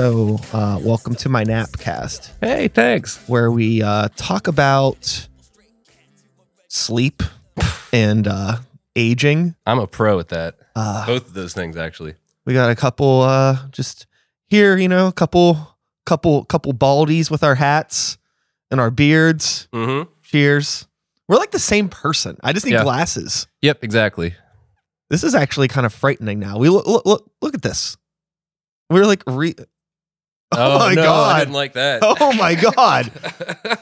So, uh, welcome to my Napcast, Hey, thanks. where we uh, talk about sleep and uh, aging. I'm a pro at that. Uh, Both of those things, actually. we got a couple uh, just here, you know, a couple, couple, couple baldies with our hats and our beards. Mm-hmm. Cheers. We're like the same person. I just need Yeah. glasses. Yep, exactly. This is actually kind of frightening now. We look, look, look, look at this. We're like re. Oh, my no, I god! didn't like that. Oh my god!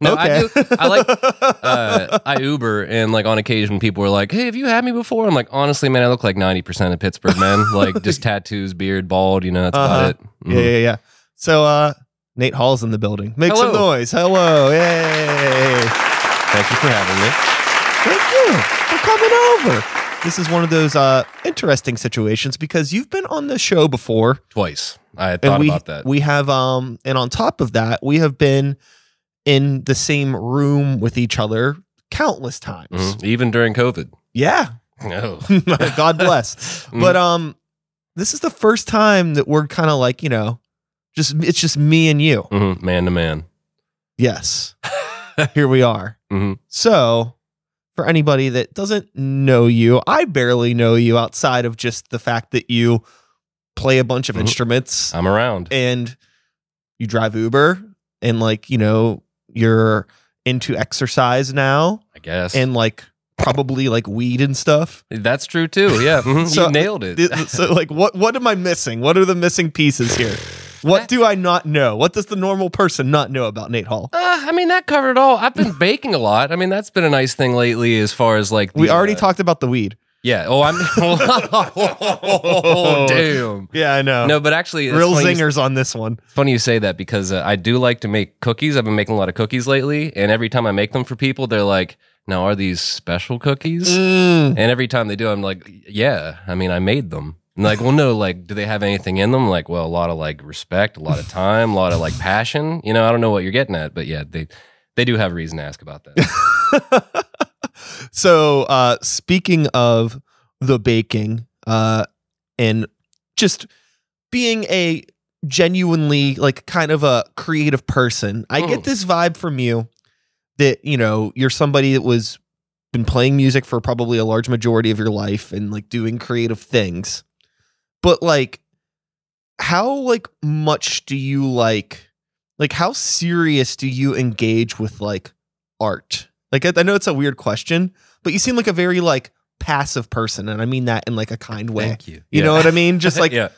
no, okay. I do. I like. Uh, I Uber, and like on occasion, people were like, "Hey, have you had me before?" I'm like, honestly, man, I look like ninety percent of Pittsburgh men. like just tattoos, beard, bald. You know, that's Uh-huh. about it. yeah, Mhm. yeah, yeah. So, uh, Nate Hall's in the building. Make some noise. Hello! Yay! Thank you for having me. Thank you for coming over. This is one of those uh, interesting situations because you've been on the show before. Twice. I had thought we about that. we have um and on top of that we have been in the same room with each other countless times Mhm. Even during COVID. yeah No. god bless but um this is the first time that we're kind of like you know just it's just me and you Mhm. Man to man. yes here we are Mhm. so for anybody that doesn't know you i barely know you outside of just the fact that you play a bunch of Mhm. instruments I'm around. and you drive Uber and like, you know, you're into exercise now I guess. and like probably like weed and stuff. That's true too. Yeah. Mhm. So- you nailed it. So like what what am I missing? What are the missing pieces here? What do I not know? What does the normal person not know about Nate Hall? Uh, I mean, that covered it all. I've been baking a lot. I mean, that's been a nice thing lately as far as like. We already uh, talked about the weed. Yeah. Oh, I'm. oh, damn. Yeah, I know. No, but actually, Real funny, you, zingers on this one. funny you say that because uh, I do like to make cookies. I've been making a lot of cookies lately, and every time I make them for people, they're like, "Now, are these special cookies?" Mm. And every time they do, I'm like, "Yeah." I mean, I made them. And like, well, no, like, do they have anything in them? Like, well, a lot of like respect, a lot of time, a lot of like passion. You know, I don't know what you're getting at, but yeah, they they do have reason to ask about that. so uh speaking of the baking uh and just being a genuinely like kind of a creative person i get Mm. this vibe from you that you know you're somebody that was been playing music for probably a large majority of your life and like doing creative things but like how like much do you like like how serious do you engage with like art? Like I, I know it's a weird question but you seem like a very like passive person and i mean that in like a kind way. Thank you. you know what i mean? Just like yeah.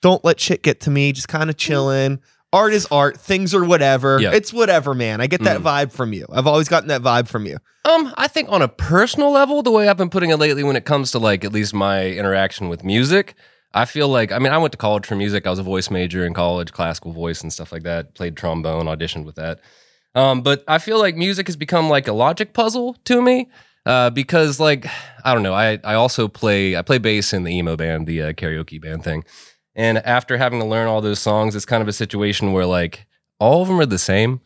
don't let shit get to me just kind of chilling art is art things are whatever. Yeah. it's whatever man. I get that Mm. vibe from you. I've always gotten that vibe from you. Um, I think on a personal level, the way I've been putting it lately, when it comes to like at least my interaction with music, I feel like I mean I went to college for music. I was a voice major in college, classical voice and stuff like that. Played trombone, auditioned with that. Um, but I feel like music has become like a logic puzzle to me. Uh, because like I don't know, I I also play I play bass in the emo band, the uh, karaoke band thing. And after having to learn all those songs, it's kind of a situation where like all of them are the same.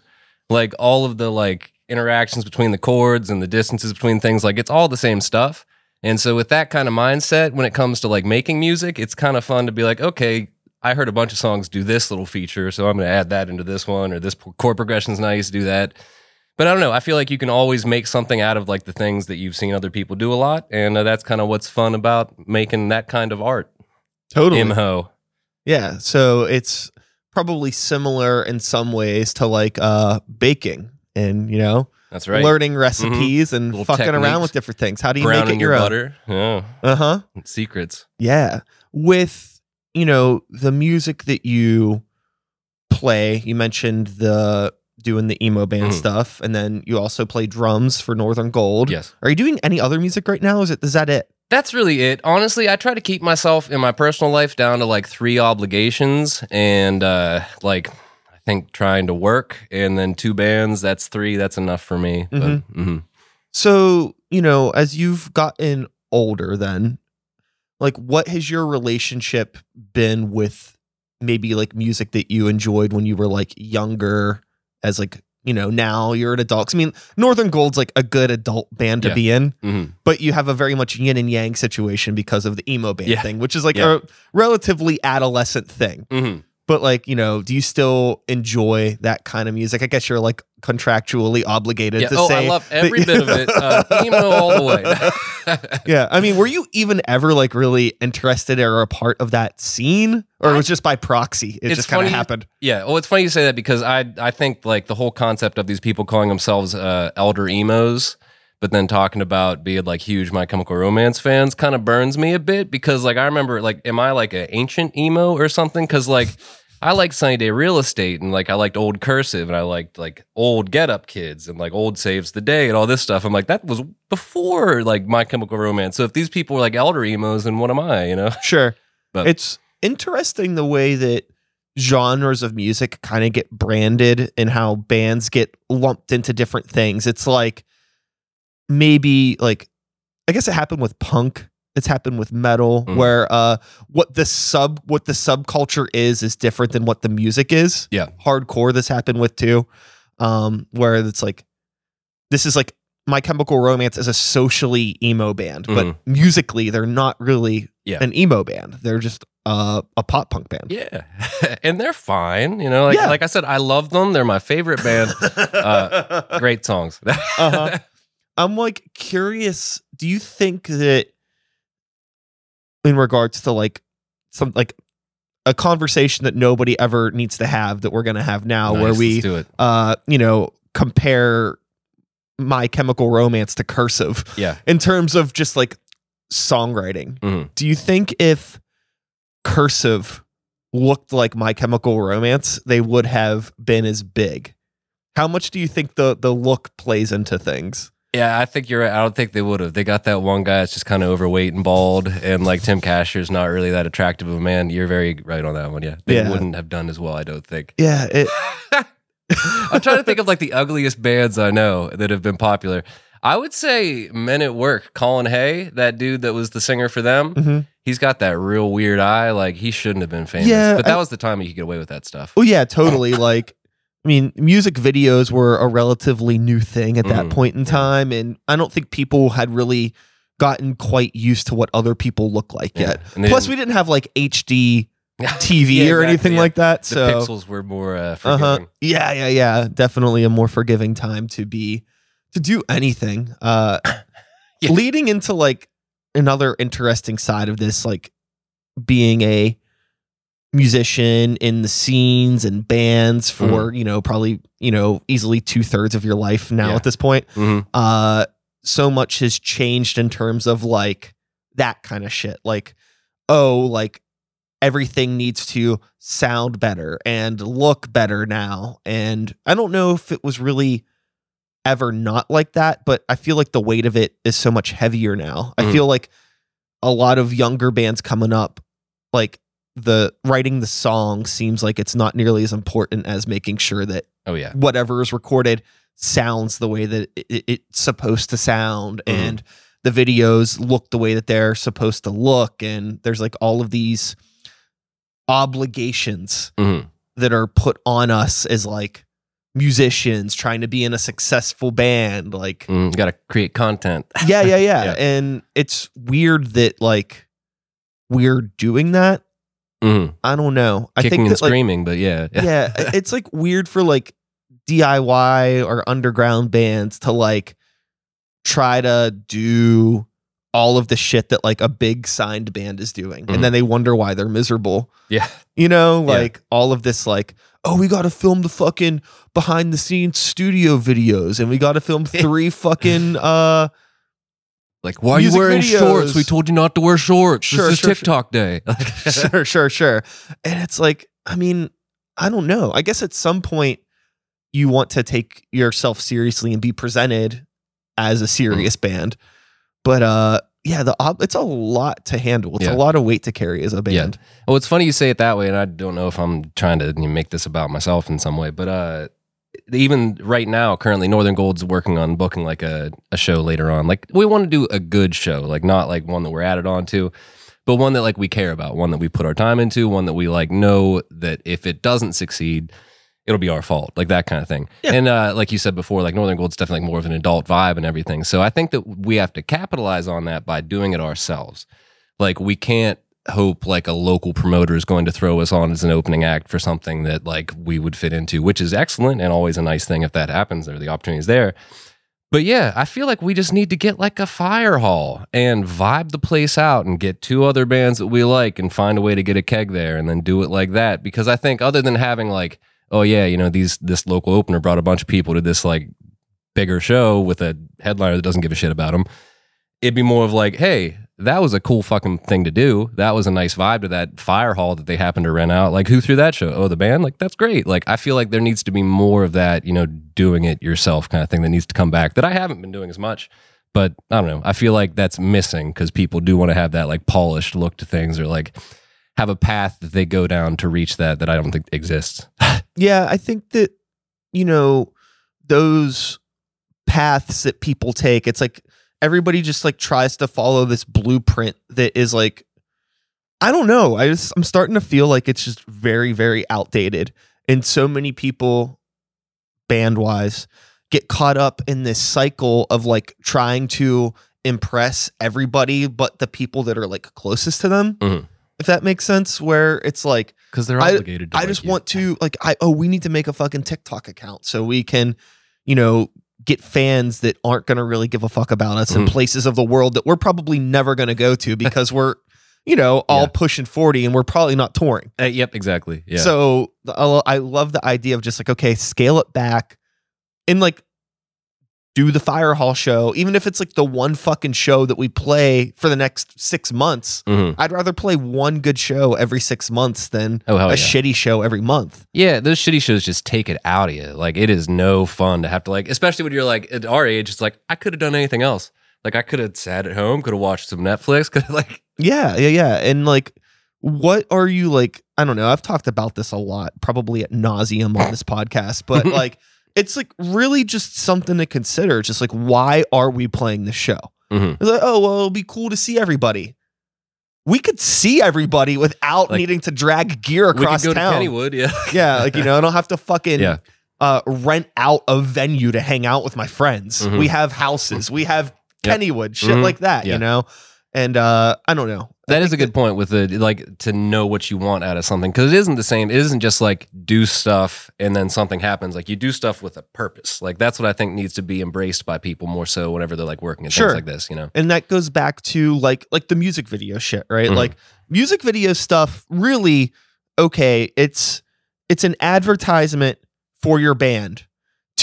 Like all of the like interactions between the chords and the distances between things, like it's all the same stuff. And so with that kind of mindset, when it comes to like making music, it's kind of fun to be like, okay, I heard a bunch of songs do this little feature, so I'm going to add that into this one, or this chord progression's nice, do that. But I don't know. I feel like you can always make something out of like the things that you've seen other people do a lot, and uh, that's kind of what's fun about making that kind of art. totally Imho. Yeah, so it's probably similar in some ways to like uh baking and you know That's right. learning recipes and Little fucking around with different things. How do you make it your your, own? butter. Yeah. Uh huh. Secrets. Yeah, with you know the music that you play. You mentioned the doing the emo band Mhm. stuff, and then you also play drums for Northern Gold. Yes. Are you doing any other music right now? Is it is that it? That's really it. Honestly, I try to keep myself in my personal life down to like three obligations and uh like think trying to work and then two bands, that's three, that's enough for me. But, Mhm. mhm. So, you know, as you've gotten older, then, like, what has your relationship been with maybe like music that you enjoyed when you were like younger, as like, you know, now you're an adult. I mean, Northern Gold's like a good adult band to Yeah. be in, Mhm. but you have a very much yin and yang situation because of the emo band Yeah. thing, which is like Yeah. a relatively adolescent thing. But like, you know, do you still enjoy that kind of music? I guess you're like contractually obligated Yeah. to Oh, say I love every that- bit of it. Uh, emo all the way. yeah. I mean, were you even ever like really interested or a part of that scene? Or it was just by proxy? It just kind of happened. Yeah, well, it's funny you say that because I I think like the whole concept of these people calling themselves uh, elder emos, but then talking about being like huge My Chemical Romance fans kind of burns me a bit because like I remember like am I like an ancient emo or something? Because like I like Sunny Day Real Estate and like I liked old Cursive and I liked like old Get Up Kids and like old Saves the Day and all this stuff. I'm like that was before like My Chemical Romance. So if these people were like elder emos, then what am I? You know? Sure. But- it's interesting the way that genres of music kind of get branded and how bands get lumped into different things. It's like maybe like I guess it happened with punk. It's happened with metal Mhm. where uh what the sub what the subculture is is different than what the music is. Yeah. Hardcore this happened with too. Um where it's like this is like my Chemical Romance is a socially emo band, but Mhm. musically they're not really Yeah. an emo band. They're just uh, a pop punk band. Yeah, and they're fine. You know, like Yeah. like I said, I love them. They're my favorite band. Uh, Great songs. Uh-huh. I'm like curious. Do you think that in regards to like some like a conversation that nobody ever needs to have that we're gonna have now, where we do it. uh you know compare my chemical romance to cursive Yeah. in terms of just like songwriting Mm-hmm. do you think if cursive looked like my chemical romance they would have been as big how much do you think the the look plays into things Yeah, I think you're right. I don't think they would have. They got that one guy that's just kind of overweight and bald, and like Tim Kasher's not really that attractive of a man. You're very right on that one. Yeah, they Yeah. wouldn't have done as well. I don't think. yeah it, I'm trying to think of like the ugliest bands I know that have been popular. I would say Men at Work, Colin Hay, that dude that was the singer for them. Mhm. He's got that real weird eye. Like he shouldn't have been famous. Yeah, but that I- was the time he could get away with that stuff. oh yeah totally like i mean music videos were a relatively new thing at that Mhm. point in time and i don't think people had really gotten quite used to what other people look like Yeah. yet plus didn't- we didn't have like hd Yeah, tv or exactly, anything yeah. like that The so pixels were more uh, uh-huh forgiving. yeah yeah yeah definitely a more forgiving time to be to do anything uh Yeah. leading into like another interesting side of this like being a musician in the scenes and bands for you know probably you know easily two-thirds of your life now Yeah. at this point Mhm. uh so much has changed in terms of like that kind of shit like oh like everything needs to sound better and look better now and i don't know if it was really ever not like that but i feel like the weight of it is so much heavier now i Mhm. feel like a lot of younger bands coming up like the writing the song seems like it's not nearly as important as making sure that Oh yeah. whatever is recorded sounds the way that it, it's supposed to sound Mhm. and the videos look the way that they're supposed to look and there's like all of these obligations Mhm. that are put on us as like musicians trying to be in a successful band like Mm, Got to create content. yeah yeah yeah Yeah. and it's weird that like we're doing that Mhm. i don't know i think and that like screaming, but yeah. yeah, it's like weird for like DIY or underground bands to like try to do all of the shit that like a big signed band is doing. Mhm. And then they wonder why they're miserable. Yeah. You know, Yeah. like all of this like, oh, we got to film the fucking behind the scenes studio videos and we got to film three fucking uh Like, why are you Music wearing shorts? We told you not to wear shorts. Sure, this is sure, sure. TikTok day. sure, sure, sure. And it's like, I mean, I don't know. I guess at some point you want to take yourself seriously and be presented as a serious Mm-hmm. band. But uh yeah, the ob- it's a lot to handle. It's Yeah. a lot of weight to carry as a band. Well, it's funny you say it that way, and I don't know if I'm trying to make this about myself in some way, but uh, even right now, currently, Northern Gold's working on booking like a, a show later on. Like, we want to do a good show, like not like one that we're added on to, but one that like we care about, one that we put our time into, one that we like know that if it doesn't succeed, it'll be our fault, like that kind of thing. Yeah. And uh, like you said before, like Northern Gold's definitely more of an adult vibe and everything. So I think that we have to capitalize on that by doing it ourselves. Like we can't hope like a local promoter is going to throw us on as an opening act for something that like we would fit into, which is excellent and always a nice thing if that happens or the opportunity is there. But yeah, I feel like we just need to get like a fire hall and vibe the place out and get two other bands that we like and find a way to get a keg there and then do it like that. Because I think other than having like, oh yeah, you know, these this local opener brought a bunch of people to this like bigger show with a headliner that doesn't give a shit about them. It'd be more of like, hey, that was a cool fucking thing to do. That was a nice vibe to that fire hall that they happened to rent out. Like, who threw that show? Oh, the band? Like, that's great. Like, I feel like there needs to be more of that, you know, doing it yourself kind of thing that needs to come back that I haven't been doing as much. But I don't know. I feel like that's missing because people do want to have that like polished look to things or like have a path that they go down to reach that that I don't think exists. Yeah, I think that you know those paths that people take. It's like everybody just like tries to follow this blueprint that is like I don't know. I just I'm starting to feel like it's just very very outdated and so many people band wise get caught up in this cycle of like trying to impress everybody but the people that are like closest to them. Mhm. If that makes sense where it's like Because they're I- obligated to I like just you. want to like I oh we need to make a fucking TikTok account so we can you know get fans that aren't going to really give a fuck about us in Mhm. places of the world that we're probably never going to go to because we're you know all Yeah. pushing 40 and we're probably not touring. Uh, yep, exactly. Yeah. So I I love the idea of just like okay scale it back and like do the fire hall show even if it's like the one fucking show that we play for the next 6 months. Mhm. I'd rather play one good show every 6 months than Oh a yeah. shitty show every month. Yeah, those shitty shows just take it out of you. Like it is no fun to have to like, especially when you're like at our age. It's like I could have done anything else. Like I could have sat at home, could have watched some Netflix, could have like Yeah, yeah, yeah. And like, what are you like? I don't know. I've talked about this a lot, probably at nauseum on this podcast, but like, it's like really just something to consider. Just like, why are we playing this show? Mhm. It's like, oh, well, it'll be cool to see everybody. We could see everybody without Like, needing to drag gear across we could go town. to Kennywood. Yeah, yeah, like you know, I don't have to fucking Yeah. uh, rent out a venue to hang out with my friends. Mhm. We have houses. We have Yep. Kennywood, shit Mhm. like that. Yeah. You know, and uh, I don't know. That is a good point with the like to know what you want out of something because it isn't the same. It isn't just like do stuff and then something happens. Like you do stuff with a purpose. Like that's what I think needs to be embraced by people more so whenever they're like working at Sure. things like this. You know. and that goes back to like like the music video shit right Mhm. like music video stuff really okay it's it's an advertisement for your band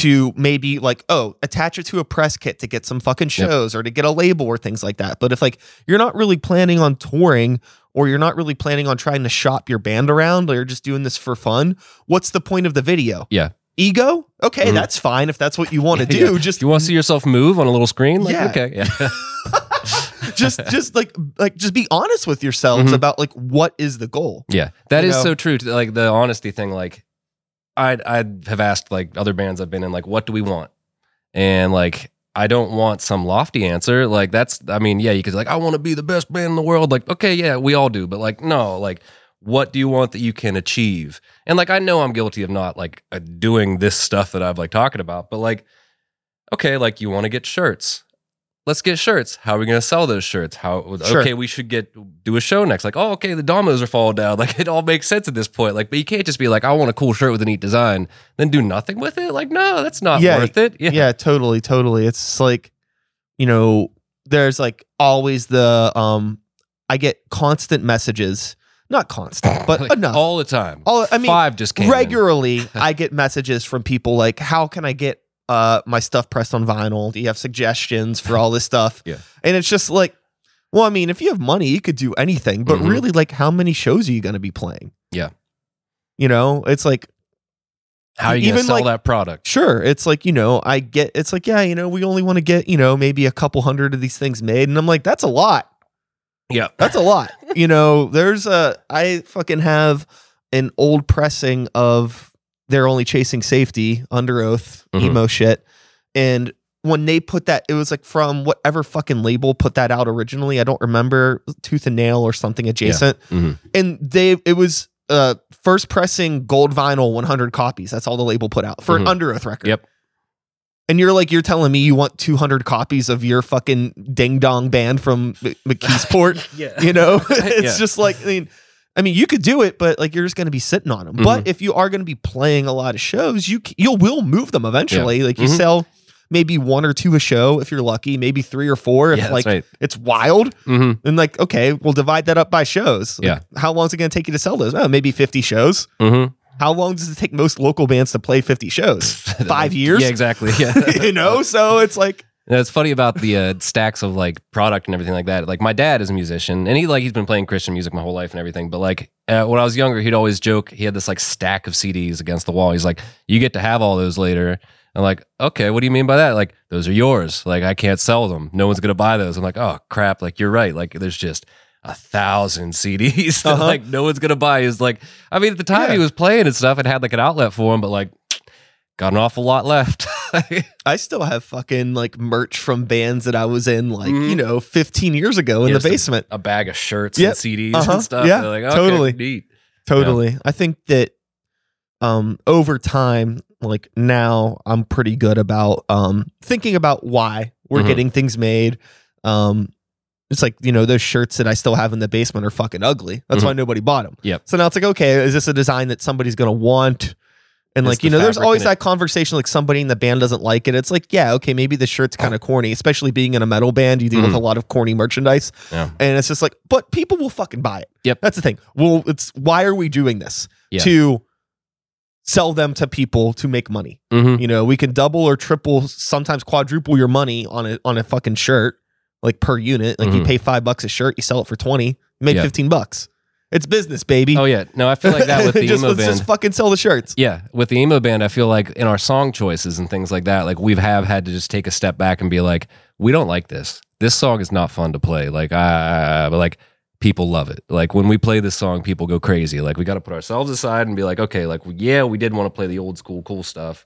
to maybe like oh attach it to a press kit to get some fucking Yep. shows or to get a label or things like that but if like you're not really planning on touring or you're not really planning on trying to shop your band around or you're just doing this for fun what's the point of the video Yeah. ego okay Mhm. that's fine if that's what you want to Yeah. do just Do you want to see yourself move on a little screen? Like, Yeah. okay, yeah. just just like like just be honest with yourselves Mhm. about like what is the goal Yeah, that You is know? so true. Like the honesty thing. Like, I I have asked like other bands I've been in, like, what do we want? And like, I don't want some lofty answer. Like, that's I mean, yeah, you could like, I want to be the best band in the world. Like, okay, yeah, we all do, but like, no, like, what do you want that you can achieve? And like, I know I'm guilty of not like uh, doing this stuff that I've like talking about, but like, okay, like you want to get shirts. Let's get shirts. How are we going to sell those shirts? How Sure. okay, we should get do a show next. Like, oh, okay, the dominoes are falling down. Like it all makes sense at this point. Like, but you can't just be like, I want a cool shirt with a neat design, then do nothing with it. Like, no, that's not Yeah, worth it. yeah. Yeah. totally totally it's like you know there's like always the um i get constant messages not constant but Like, enough all the time. All- I mean, five just came regularly i get messages from people like how can i get uh my stuff pressed on vinyl do you have suggestions for all this stuff Yeah. and it's just like well i mean if you have money you could do anything but Mhm. really like how many shows are you going to be playing Yeah. you know it's like How are you even, sell like- that product? Sure. It's like, you know, I get, it's like, yeah, you know, we only want to get, you know, maybe a couple hundred of these things made. And I'm like, that's a lot. Yeah. That's a lot. you know, there's a, I fucking have an old pressing of They're Only Chasing Safety, Underoath, Mhm. emo shit. And when they put that, it was like from whatever fucking label put that out originally. I don't remember, Tooth and Nail or something adjacent. Mhm. And they, it was, uh, first pressing gold vinyl 100 copies. That's all the label put out for Mhm. an Underoath record. Yep. And you're like, you're telling me you want 200 copies of your fucking ding dong band from M- McKeesport? Yeah. you know, it's Yeah. just like, I mean, I mean, you could do it, but like you're just going to be sitting on them. But Mhm. if you are going to be playing a lot of shows, you you will move them eventually. Like you Mhm. sell maybe one or two a show if you're lucky, maybe three or four if Yeah, like right. it's wild. Mm-hmm. And like, okay, we'll divide that up by shows. Like, Yeah. How long is it going to take you to sell those? Oh, maybe 50 shows. Mm-hmm. How long does it take most local bands to play 50 shows? Five years? Yeah, exactly. Yeah. you know? So it's like, And it's funny about the uh, stacks of like product and everything like that. Like my dad is a musician, and he like he's been playing Christian music my whole life and everything. But like uh, when I was younger, he'd always joke he had this like stack of CDs against the wall. He's like, "You get to have all those later." I'm like, "Okay, what do you mean by that?" Like, those are yours. Like, I can't sell them. No one's gonna buy those. I'm like, "Oh crap!" Like you're right. Like there's just a thousand CDs that Uh-huh. like no one's gonna buy. Is like, I mean, at the time Yeah. he was playing and stuff, it had like an outlet for him, but like. Got an awful lot left. I still have fucking like merch from bands that I was in like, Mhm. you know, 15 years ago in Yeah, the just a- basement. a bag of shirts Yep. and CDs Uh-huh. and stuff. Yeah, like, okay, totally. neat. Totally. I think that um over time, like now I'm pretty good about um thinking about why we're Mhm. getting things made. Um it's like, you know, those shirts that I still have in the basement are fucking ugly. That's Mhm. why nobody bought them. Yep. So now it's like, okay, is this a design that somebody's going to want? And like, you know, there's always that conversation like somebody in the band doesn't like it. It's like, yeah, okay, maybe the shirt's kind of corny, especially being in a metal band, you deal with Mhm. a lot of corny merchandise. Yeah. And it's just like, but people will fucking buy it. Yep. That's the thing. Well, it's why are we doing this? Yeah. To sell them to people to make money. Mhm. You know, we can double or triple, sometimes quadruple your money on a on a fucking shirt, like per unit. Like you Mhm. pay five bucks a shirt, you sell it for twenty, make fifteen bucks. It's business, baby. Oh yeah, no, I feel like that with the just, emo let's band. just fucking sell the shirts. yeah, with the emo band, I feel like in our song choices and things like that, like we've have had to just take a step back and be like, we don't like this. This song is not fun to play. Like, ah, but like people love it. Like when we play this song, people go crazy. Like we got to put ourselves aside and be like, okay, like yeah, we did want to play the old school cool stuff.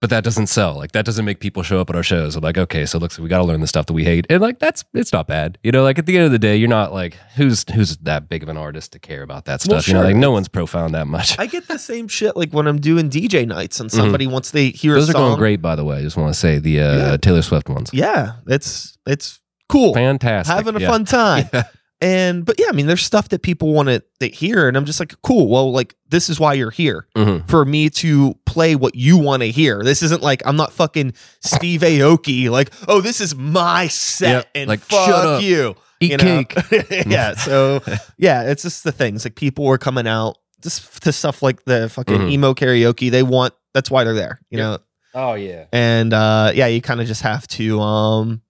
But that doesn't sell. Like that doesn't make people show up at our shows. I'm like, okay, so it looks like we got to learn the stuff that we hate, and like that's it's not bad. You know, like at the end of the day, you're not like who's who's that big of an artist to care about that stuff. Well, You know, like no one's profound that much. I get the same shit like when I'm doing DJ nights and somebody wants they hear Mm-hmm. Those are going great, by the way. I just want to say the uh, Yeah. Taylor Swift ones. Yeah, it's it's cool. Fantastic. Having a Yeah. fun time. Yeah. And but yeah, I mean, there's stuff that people want to hear, and I'm just like, cool. Well, like this is why you're here Mhm. for me to play what you want to hear. This isn't like I'm not fucking Steve Aoki. Like, oh, this is my set, Yep, and like, fuck shut up. you. Eat you know? cake. yeah. So yeah, it's just the things like people are coming out just to stuff like the fucking Mhm. emo karaoke. They want that's why they're there. You Yep. know, Oh yeah. and uh yeah, you kind of just have to um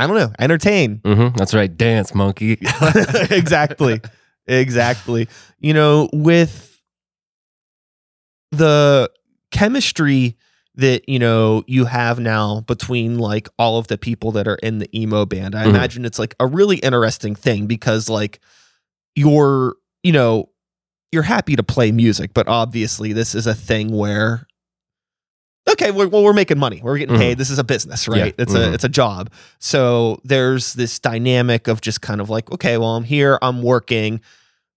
I don't know, entertain. hmm That's right. Dance monkey. exactly. Exactly. You know, with the chemistry that, you know, you have now between like all of the people that are in the emo band, I Mhm. imagine it's like a really interesting thing because like you're, you know, you're happy to play music, but obviously this is a thing where okay, we're, well, we're making money. We're getting paid. This is a business, right? Yeah. It's Mhm. a it's a job. So there's this dynamic of just kind of like, okay, well, I'm here, I'm working,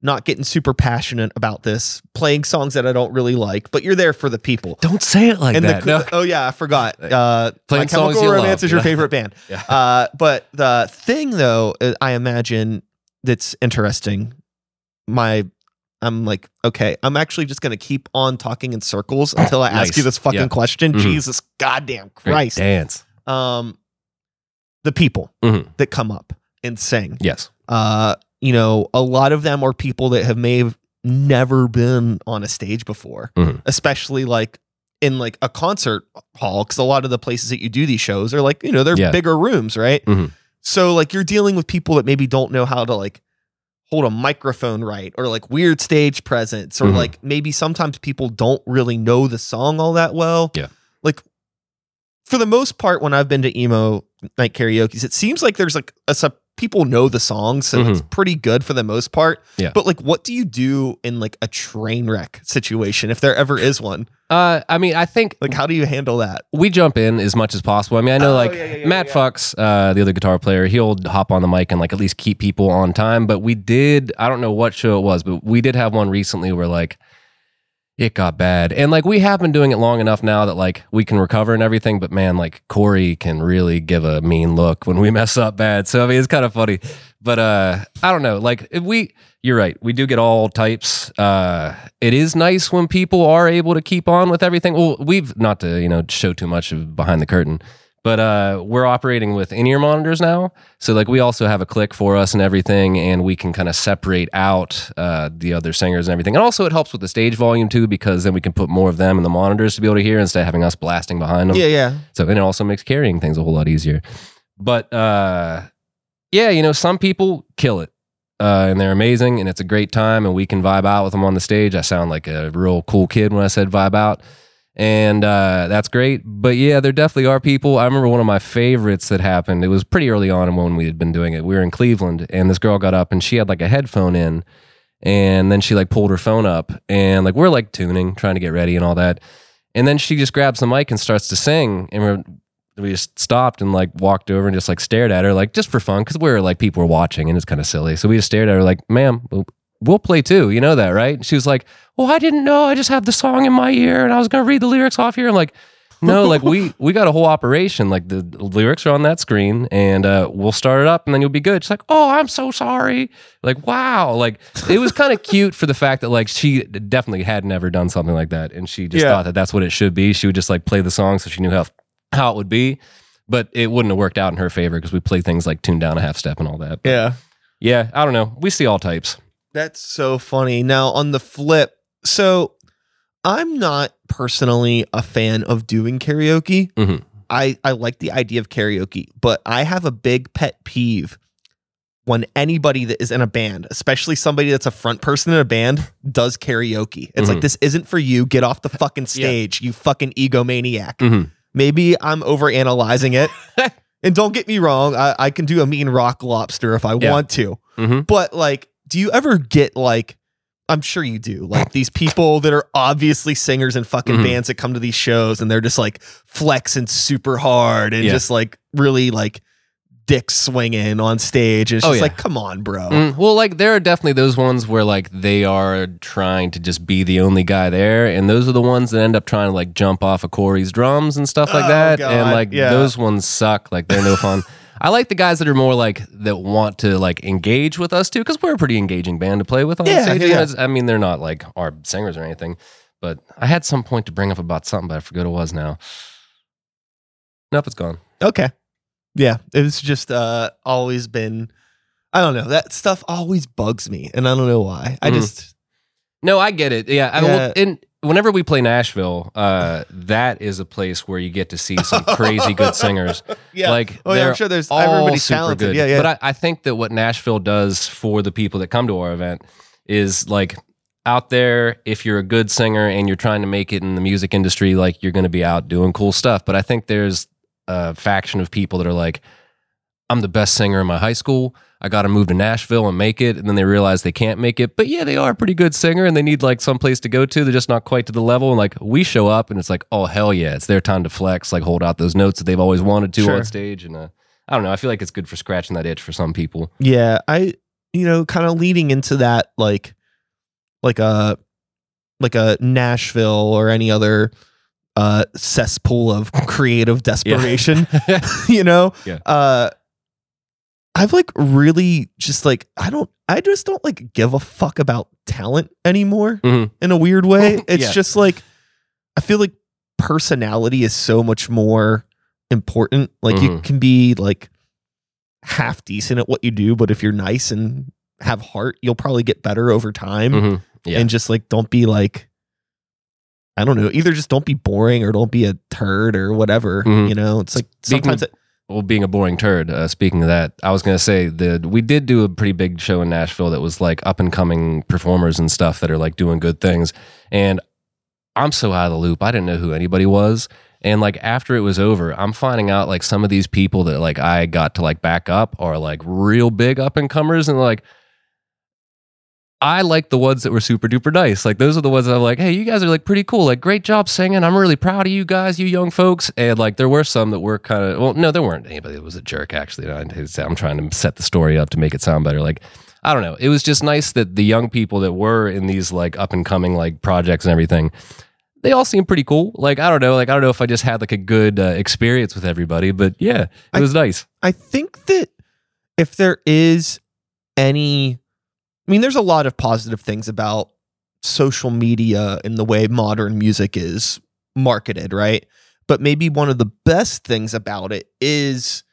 not getting super passionate about this, playing songs that I don't really like, but you're there for the people. Don't say it like and that. the no. oh yeah, I forgot. Uh, Playing songs you Romance love, is your you favorite band. Yeah. Uh, but the thing though, uh, I imagine that's interesting. My, I'm like, okay, I'm actually just gonna keep on talking in circles until I ask you this fucking Yeah. question. Mhm. Jesus goddamn Great Christ! Dance. Um, the people Mhm. that come up and sing. Yes. Uh, you know, a lot of them are people that have may have never been on a stage before, Mhm. especially like in like a concert hall because a lot of the places that you do these shows are like you know they're Yeah. bigger rooms right Mhm. so like you're dealing with people that maybe don't know how to like hold a microphone right or like weird stage presence or Mhm. like maybe sometimes people don't really know the song all that well Yeah. like for the most part when i've been to emo night karaoke's it seems like there's like a people know the songs so it's pretty good for the most part Yeah. but like what do you do in like a train wreck situation if there ever is one Uh, I mean, I think like how do you handle that we jump in as much as possible. I mean, I know Oh, like yeah, yeah, yeah, Matt yeah. Fucks, uh, the other guitar player, he'll hop on the mic and like at least keep people on time. But we did, I don't know what show it was, but we did have one recently where like it got bad. And like we have been doing it long enough now that like we can recover and everything, but man, like Corey can really give a mean look when we mess up bad. So I mean it's kind of funny. But uh I don't know. Like we you're right, we do get all types. Uh it is nice when people are able to keep on with everything. Well, we've not to, you know, show too much of behind the curtain. But uh, we're operating with in-ear monitors now, so like we also have a click for us and everything, and we can kind of separate out uh, the other singers and everything. And also, it helps with the stage volume too, because then we can put more of them in the monitors to be able to hear instead of having us blasting behind them. Yeah, yeah. So and it also makes carrying things a whole lot easier. But uh, yeah, you know, some people kill it. Uh, and they're amazing, and it's a great time, and we can vibe out with them on the stage. I sound like a real cool kid when I said vibe out and uh, that's great. But yeah, there definitely are people. I remember one of my favorites that happened. It was pretty early on when we had been doing it. We were in Cleveland, and this girl got up and she had like a headphone in, and then she like pulled her phone up, and like we're like tuning, trying to get ready and all that, and then she just grabs the mic and starts to sing, and we're we just stopped and like walked over and just like stared at her like just for fun because we are like people were watching and it's kind of silly so we just stared at her like ma'am we'll play too. You know that, right? And she was like, well, I didn't know. I just have the song in my ear and I was going to read the lyrics off here. I'm like, no, like we we got a whole operation. Like the lyrics are on that screen, and uh, we'll start it up, and then you'll be good. She's like, "Oh, I'm so sorry." Like, wow, like it was kind of cute for the fact that like she definitely had never done something like that, and she just Yeah. thought that that's what it should be. She would just like play the song, so she knew how how it would be. But it wouldn't have worked out in her favor because we play things like tune down a half step and all that. Yeah. Yeah, I don't know. We see all types. That's so funny. Now, on the flip, so I'm not personally a fan of doing karaoke. Mhm. I, I like the idea of karaoke, but I have a big pet peeve when anybody that is in a band, especially somebody that's a front person in a band, does karaoke. It's like, Mhm. this isn't for you. Get off the fucking stage, you fucking egomaniac. Mhm. Maybe I'm overanalyzing it. and don't get me wrong, I, I can do a mean rock lobster if I Yeah. want to. Mhm. But like, do you ever get like I'm sure you do. Like these people that are obviously singers and fucking Mhm. bands that come to these shows and they're just like flexing super hard and Yeah. just like really like dick swinging on stage. And it's Oh, just yeah. like, come on, bro. Mm, well, like there are definitely those ones where like they are trying to just be the only guy there, and those are the ones that end up trying to like jump off of Corey's drums and stuff like Oh, that. God, and like yeah. those ones suck. Like they're no fun. I like the guys that are more like that want to like engage with us too, because we're a pretty engaging band to play with on Yeah, stage. yeah. I mean, they're not like our singers or anything, but I had some point to bring up about something, but I forget what it was now. Nope, it's gone. Okay. Yeah. It's just uh always been I don't know. That stuff always bugs me. And I don't know why. I Mhm. just No, I get it. Yeah, I Yeah. well, and whenever we play Nashville, uh, that is a place where you get to see some crazy good singers. yeah. Like oh, yeah, I'm sure there's all everybody's super talented. good. Yeah, yeah. But I, I think that what Nashville does for the people that come to our event is like out there. If you're a good singer and you're trying to make it in the music industry, like you're going to be out doing cool stuff. But I think there's a faction of people that are like, I'm the best singer in my high school. I got to move to Nashville and make it. And then they realize they can't make it. But yeah, they are a pretty good singer and they need like some place to go to. They're just not quite to the level. And like we show up and it's like, oh, hell yeah, it's their time to flex, like hold out those notes that they've always wanted to Sure. on stage. And uh, I don't know. I feel like it's good for scratching that itch for some people. Yeah, I you know, kind of leading into that like like a like a Nashville or any other uh cesspool of creative desperation, you know? Yeah. Uh I've like really just like I don't I just don't like give a fuck about talent anymore Mhm. in a weird way. It's Yeah. just like I feel like personality is so much more important. Like you Mhm. can be like half decent at what you do, but if you're nice and have heart, you'll probably get better over time. Mhm. Yeah. And just like don't be like I don't know, either just don't be boring or don't be a turd or whatever. Mhm. You know, it's like sometimes it, well, being a boring turd. Uh, speaking of that, I was gonna say that we did do a pretty big show in Nashville that was like up and coming performers and stuff that are like doing good things. And I'm so out of the loop. I didn't know who anybody was. And like after it was over, I'm finding out like some of these people that like I got to like back up are like real big up and comers and like I like the ones that were super duper nice. Like those are the ones that I'm like, hey, you guys are like pretty cool. Like great job singing. I'm really proud of you guys, you young folks. And like there were some that were kind of well, no, there weren't anybody that was a jerk actually. I'm trying to set the story up to make it sound better. Like I don't know. It was just nice that the young people that were in these like up and coming like projects and everything, they all seem pretty cool. Like I don't know, like I don't know if I just had like a good uh, experience with everybody, but yeah, it I- was nice. I think that if there is any, I mean, there's a lot of positive things about social media and the way modern music is marketed, right? But maybe one of the best things about it is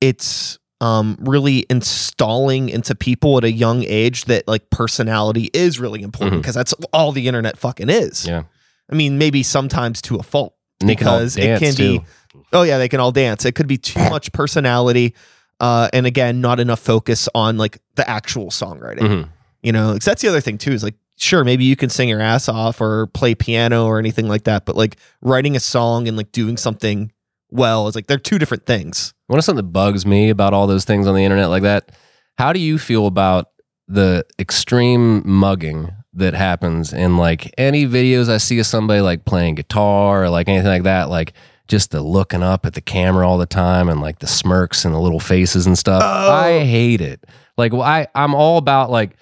it's um, really installing into people at a young age that like personality is really important because that's all the internet fucking is. Yeah. I mean, maybe sometimes to a fault they can because it can be too. Oh yeah, they can all dance. It could be too much personality, uh, and again, not enough focus on like the actual songwriting. Mhm. You know, 'cause that's the other thing too. Is like, sure, maybe you can sing your ass off or play piano or anything like that, but like writing a song and like doing something well is like they're two different things. One of something that bugs me about all those things on the internet like that. How do you feel about the extreme mugging that happens in like any videos I see of somebody like playing guitar or like anything like that? Like just the looking up at the camera all the time and like the smirks and the little faces and stuff. Oh. I hate it. Like well, I I'm all about like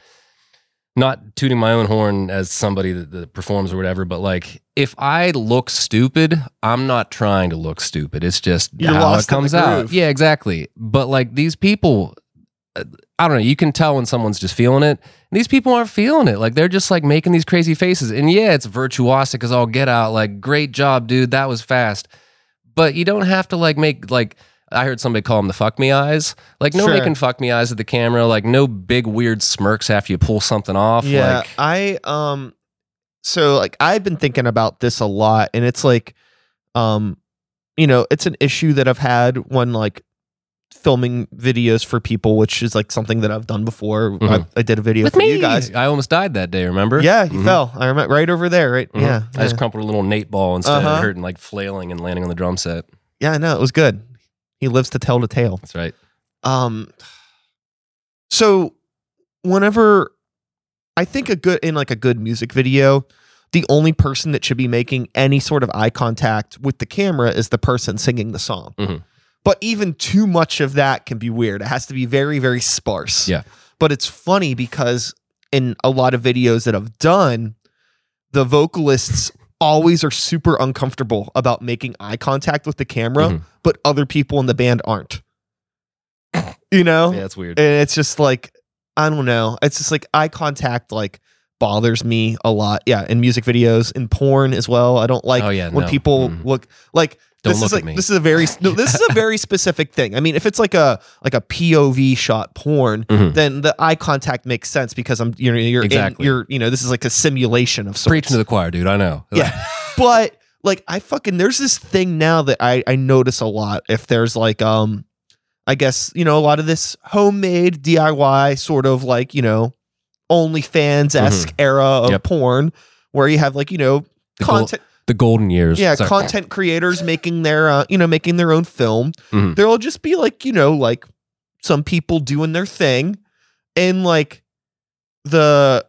not tooting my own horn as somebody that, that performs or whatever, but like if I look stupid, I'm not trying to look stupid. It's just You're how it comes out. Yeah, exactly. But like these people, uh, I don't know. You can tell when someone's just feeling it. And these people aren't feeling it. Like they're just like making these crazy faces. And yeah, it's virtuosic as all get out. Like great job, dude. That was fast. But you don't have to like make like. I heard somebody call them the fuck me eyes. Like no Sure. making fuck me eyes at the camera. Like no big weird smirks after you pull something off. Yeah, Like I um, so like I've been thinking about this a lot, and it's like, um, you know, it's an issue that I've had when like filming videos for people, which is like something that I've done before. I, I did a video with for me, you guys. I almost died that day. Remember? Yeah, you Mhm. fell. I remember right over there. Right. Mhm. Yeah. I just crumpled a little Nate ball instead Uh-huh. of hurting like flailing and landing on the drum set. yeah. I know it was good. He lives to tell the tale. That's right. Um. So, whenever I think a good in like a good music video, the only person that should be making any sort of eye contact with the camera is the person singing the song. Mhm. But even too much of that can be weird. It has to be very, very sparse. Yeah. But it's funny because in a lot of videos that I've done, the vocalists always are super uncomfortable about making eye contact with the camera, Mhm. but other people in the band aren't. You know? Yeah, that's weird. And it's just like, I don't know. It's just like eye contact like bothers me a lot. Yeah, in music videos, in porn as well. I don't like Oh, yeah, when no. people Mm. look like Don't this look is at like me. this is a very no, this is a very specific thing. I mean, if it's like a like a POV shot porn, Mhm. then the eye contact makes sense because I'm you know you're Exactly. in, you're you know this is like a simulation of sorts. Preaching to the choir, dude. I know. Yeah. but like I fucking there's this thing now that I I notice a lot if there's like um I guess you know a lot of this homemade DIY sort of like you know OnlyFans esque era of Mm-hmm. Yep. porn where you have like you know The gold- content the golden years. yeah Sorry. content creators making their uh, you know making their own film Mhm. there'll just be like you know like some people doing their thing and like the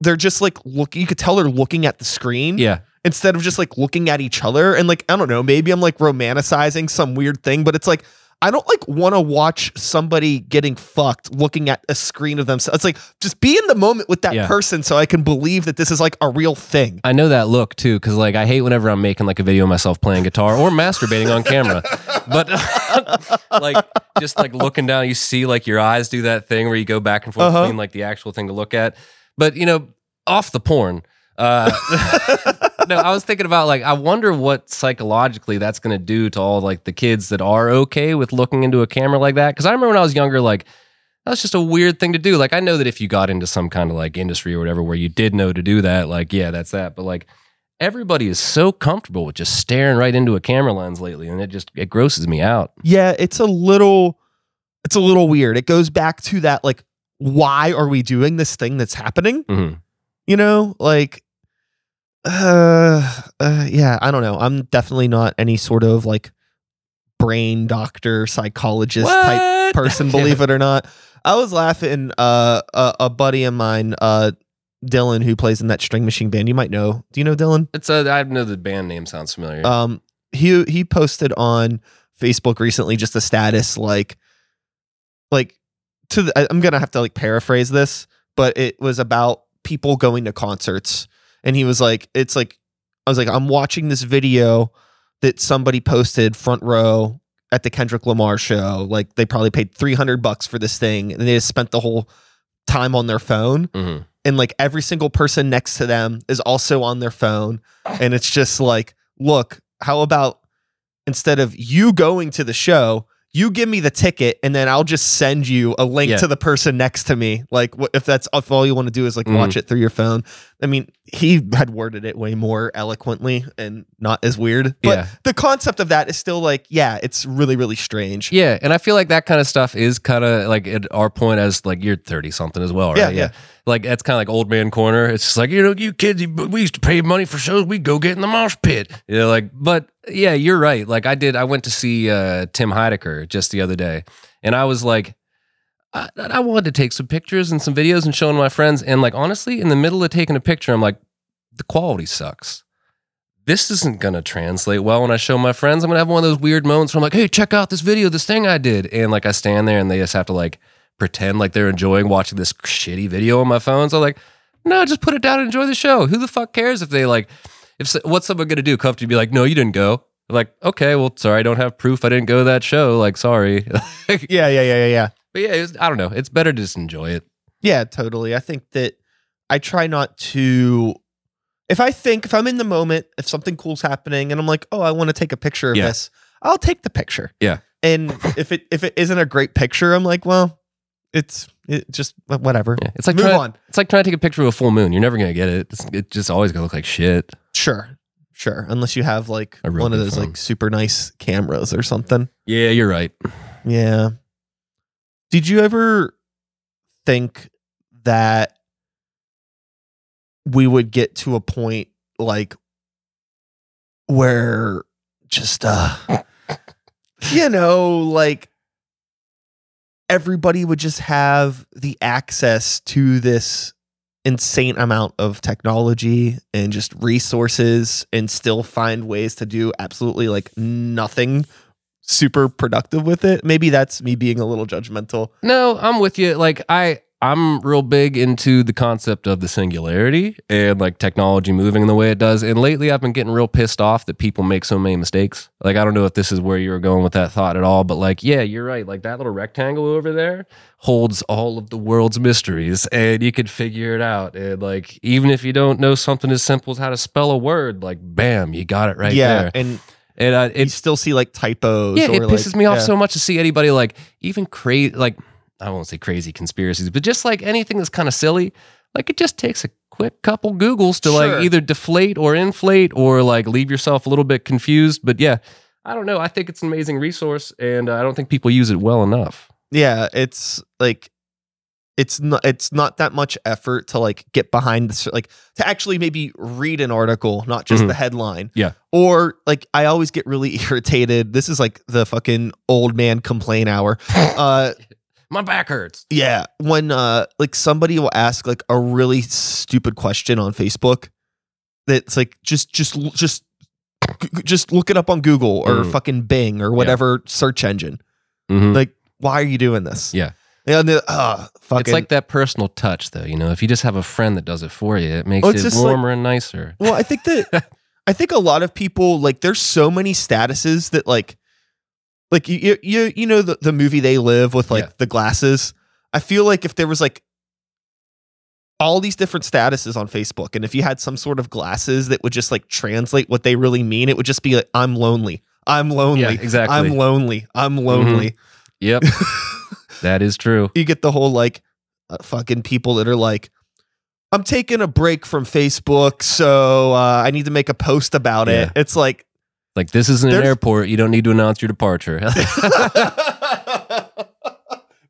they're just like looking. you could tell they're looking at the screen Yeah. instead of just like looking at each other and like I don't know, maybe I'm like romanticizing some weird thing, but it's like I don't like want to watch somebody getting fucked looking at a screen of themselves. It's like just be in the moment with that Yeah. person so I can believe that this is like a real thing. I know that look too, because like I hate whenever I'm making like a video of myself playing guitar or masturbating on camera. But like just like looking down, you see like your eyes do that thing where you go back and forth Uh-huh. between like the actual thing to look at. But you know, off the porn. Uh, no, I was thinking about like I wonder what psychologically that's going to do to all like the kids that are okay with looking into a camera like that. Because I remember when I was younger, like that's just a weird thing to do. Like I know that if you got into some kind of like industry or whatever where you did know to do that, like yeah, that's that. But like everybody is so comfortable with just staring right into a camera lens lately, and it just it grosses me out. Yeah, it's a little it's a little weird. It goes back to that like why are we doing this thing that's happening? hmm You know, like uh, uh yeah, I don't know. I'm definitely not any sort of like brain doctor, psychologist type person, believe it or not. I was laughing uh a, a buddy of mine, uh Dylan, who plays in that string machine band. You might know. Do you know Dylan? It's a I know the band name sounds familiar. Um, he he posted on Facebook recently just a status like, like to the, I'm gonna have to like paraphrase this, but it was about people going to concerts, and he was like, it's like I was like, I'm watching this video that somebody posted front row at the Kendrick Lamar show. Like they probably paid 300 bucks for this thing, and they just spent the whole time on their phone Mhm. and like every single person next to them is also on their phone and it's just like look how about instead of you going to the show you give me the ticket and then I'll just send you a link Yeah. to the person next to me. Like if that's if all you want to do is like Mhm. watch it through your phone. I mean, he had worded it way more eloquently and not as weird. But Yeah. the concept of that is still like, yeah, it's really, really strange. Yeah, and I feel like that kind of stuff is kind of like at our point as like you're thirty something as well, right? Yeah, yeah. Like that's kind of like old man corner. It's just like you know, you kids, you- we used to pay money for shows. We go get in the mosh pit. You know, like, but yeah, you're right. Like I did. I went to see uh, Tim Heidecker just the other day, and I was like. I, I wanted to take some pictures and some videos and show them my friends. And like honestly, in the middle of taking a picture, I'm like, the quality sucks. This isn't gonna translate well when I show my friends. I'm gonna have one of those weird moments where I'm like, hey, check out this video, this thing I did. And like I stand there and they just have to like pretend like they're enjoying watching this shitty video on my phone. So like, no, just put it down and enjoy the show. Who the fuck cares if they like if so- what's someone gonna do? Come to be like, no, you didn't go. Like, okay, well, sorry, I don't have proof I didn't go to that show. Like, sorry. but Yeah, yeah, yeah, yeah, yeah. yeah, it's, I don't know. It's better to just enjoy it. Yeah, totally. I think that I try not to. If I think, if I'm in the moment, if something cool's happening and I'm like, oh, I want to take a picture of Yeah. this, I'll take the picture. Yeah. And if it if it isn't a great picture, I'm like, well, it's it just whatever. Yeah. It's like Move trying, on. It's like trying to take a picture of a full moon. You're never gonna get it. It's, it's just always gonna look like shit. Sure, sure. Unless you have like one of those phone. like super nice cameras or something. Yeah, you're right. Yeah. Did you ever think that we would get to a point like where just uh you know like everybody would just have the access to this insane amount of technology and just resources and still find ways to do absolutely like nothing super productive with it. Maybe that's me being a little judgmental. No, I'm with you. Like I I'm real big into the concept of the singularity and like technology moving in the way it does. And lately I've been getting real pissed off that people make so many mistakes. Like I don't know if this is where you were going with that thought at all, but like yeah, you're right. Like that little rectangle over there holds all of the world's mysteries and you could figure it out. And like even if you don't know something as simple as how to spell a word, like bam, you got it right yeah, there. and And uh, you it still see like typos. yeah, it or, pisses me off yeah. so much to see anybody like even create like I won't say crazy conspiracies, but just like anything that's kind of silly. Like it just takes a quick couple Googles to Sure. like either deflate or inflate or like leave yourself a little bit confused. But yeah, I don't know. I think it's an amazing resource, and uh, I don't think people use it well enough. Yeah, it's like it's not it's not that much effort to like get behind this like to actually maybe read an article, not just Mhm. the headline. Yeah. Or like I always get really irritated. This is like the fucking old man complain hour. Uh My back hurts. Yeah, when uh like somebody will ask like a really stupid question on Facebook that's like just just just just look it up on Google or Mm. fucking Bing or whatever search engine. Mhm. Like why are you doing this? Yeah. And the uh fucking It's like that personal touch, though. You know, if you just have a friend that does it for you, it makes Oh, it's it just like- warmer and nicer. Well, I think that I think a lot of people like there's so many statuses that like like you you you, know the, the movie They Live with like Yeah. the glasses. I feel like if there was like all these different statuses on Facebook and if you had some sort of glasses that would just like translate what they really mean, it would just be like I'm lonely. I'm lonely. Yeah, exactly. I'm lonely. I'm lonely. Yep, that is true. You get the whole like uh, fucking people that are like I'm taking a break from Facebook, so uh, I need to make a post about it. Yeah. It's like Like this isn't an airport. You don't need to announce your departure.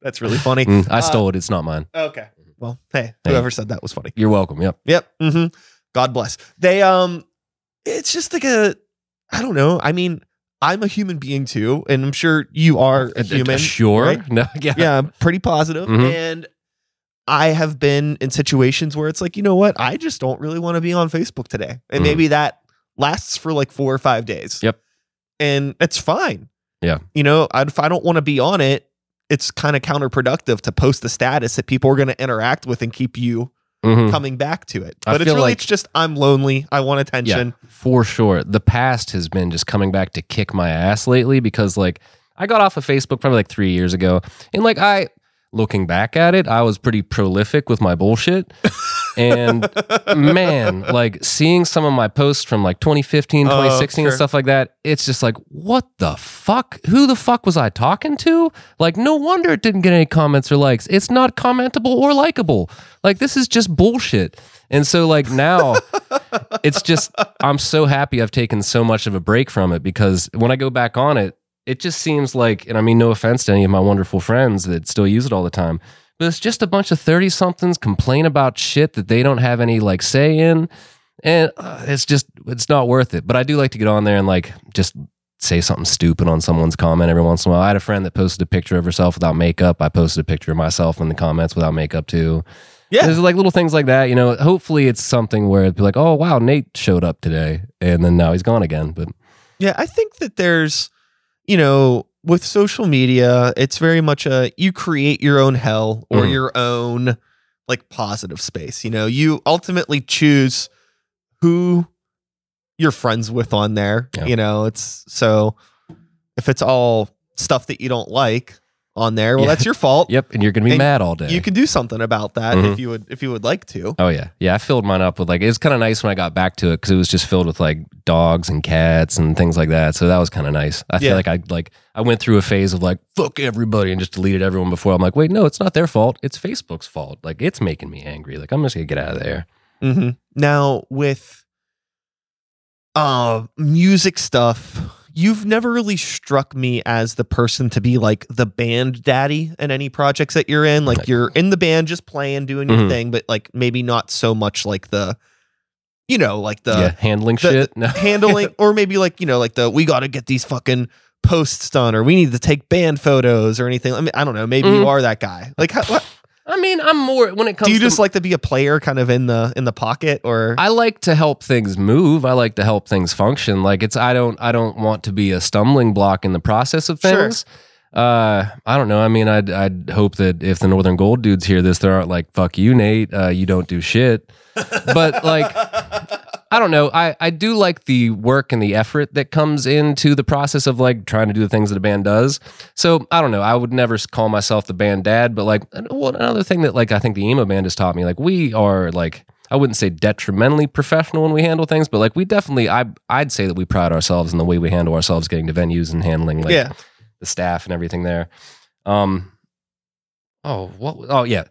That's really funny. Mm, I stole it. It's not mine. Okay. Well, hey, Hey. whoever said that was funny. You're welcome. Yep. Yep. hmm God bless. They um it's just like a I don't know. I mean, I'm a human being too, and I'm sure you are a Uh, human. uh, sure. right? No. Yeah. Yeah, I'm pretty positive. Mhm. And I have been in situations where it's like, you know what? I just don't really want to be on Facebook today. And Mhm. maybe that lasts for like four or five days. Yep. And it's fine. Yeah. You know, I- if I don't want to be on it, it's kind of counterproductive to post a status that people are going to interact with and keep you Mhm. coming back to it. I But it's really like- it's just I'm lonely. I want attention. Yeah, For sure. The past has been just coming back to kick my ass lately because like I got off of Facebook probably like 3 years ago and like I looking back at it, I was pretty prolific with my bullshit. and man, like seeing some of my posts from like 2015, Oh, 2016 and sure. stuff like that, it's just like what the fuck? Who the fuck was I talking to? Like no wonder it didn't get any comments or likes. It's not commentable or likable. Like this is just bullshit. And so like now it's just I'm so happy I've taken so much of a break from it because when I go back on it, it just seems like, and I mean no offense to any of my wonderful friends that still use it all the time, but it's just a bunch of 30 somethings complain about shit that they don't have any like say in. And uh, it's just, it's not worth it. But I do like to get on there and like just say something stupid on someone's comment every once in a while. I had a friend that posted a picture of herself without makeup. I posted a picture of myself in the comments without makeup too. Yeah. There's like little things like that, you know. Hopefully, it's something where it'd be like, oh wow, Nate showed up today, and then now he's gone again. But Yeah, I think that there's, you know, with social media, it's very much a you create your own hell or Mhm. your own like positive space. You know, you ultimately choose who you're friends with on there. Yeah. You know, it's so if it's all stuff that you don't like on there, well, Yeah. that's your fault. yep, and you're gonna be And mad all day. You can do something about that if you would if you would like to. Oh yeah, yeah. I filled mine up with like it was kind of nice when I got back to it because it was just filled with like dogs and cats and things like that. So that was kind of nice. I Yeah. feel like I like I went through a phase of like fuck everybody and just deleted everyone before. I'm like, wait, no, it's not their fault. It's Facebook's fault. Like it's making me angry. Like I'm just gonna get out of there. Mm-hmm. Now with uh music stuff, you've never really struck me as the person to be like the band daddy in any projects that you're in. Like you're in the band just playing, doing your Mhm. thing, but like maybe not so much like the you know, like the yeah, handling the- shit. No. handling or maybe like, you know, like the we gotta get these fucking posts done or we need to take band photos or anything. I mean, I don't know. Maybe you Mhm. are that guy. Like how, what, I mean, I'm more when it comes. To Do you to, just like to be a player kind of in the in the pocket or I like to help things move. I like to help things function. Like it's I don't I don't want to be a stumbling block in the process of Sure. things. Uh, I don't know. I mean, I'd I'd hope that if the Northern Gold dudes hear this, they aren't like "fuck you, Nate." Uh, you don't do shit. But like, I don't know. I I do like the work and the effort that comes into the process of like trying to do the things that a band does. So I don't know. I would never call myself the band dad, but like well, another thing that like I think the emo band has taught me, like we are like I wouldn't say detrimentally professional when we handle things, but like we definitely I I'd say that we pride ourselves in the way we handle ourselves getting to venues and handling like yeah. the staff and everything there. Um oh what oh yeah.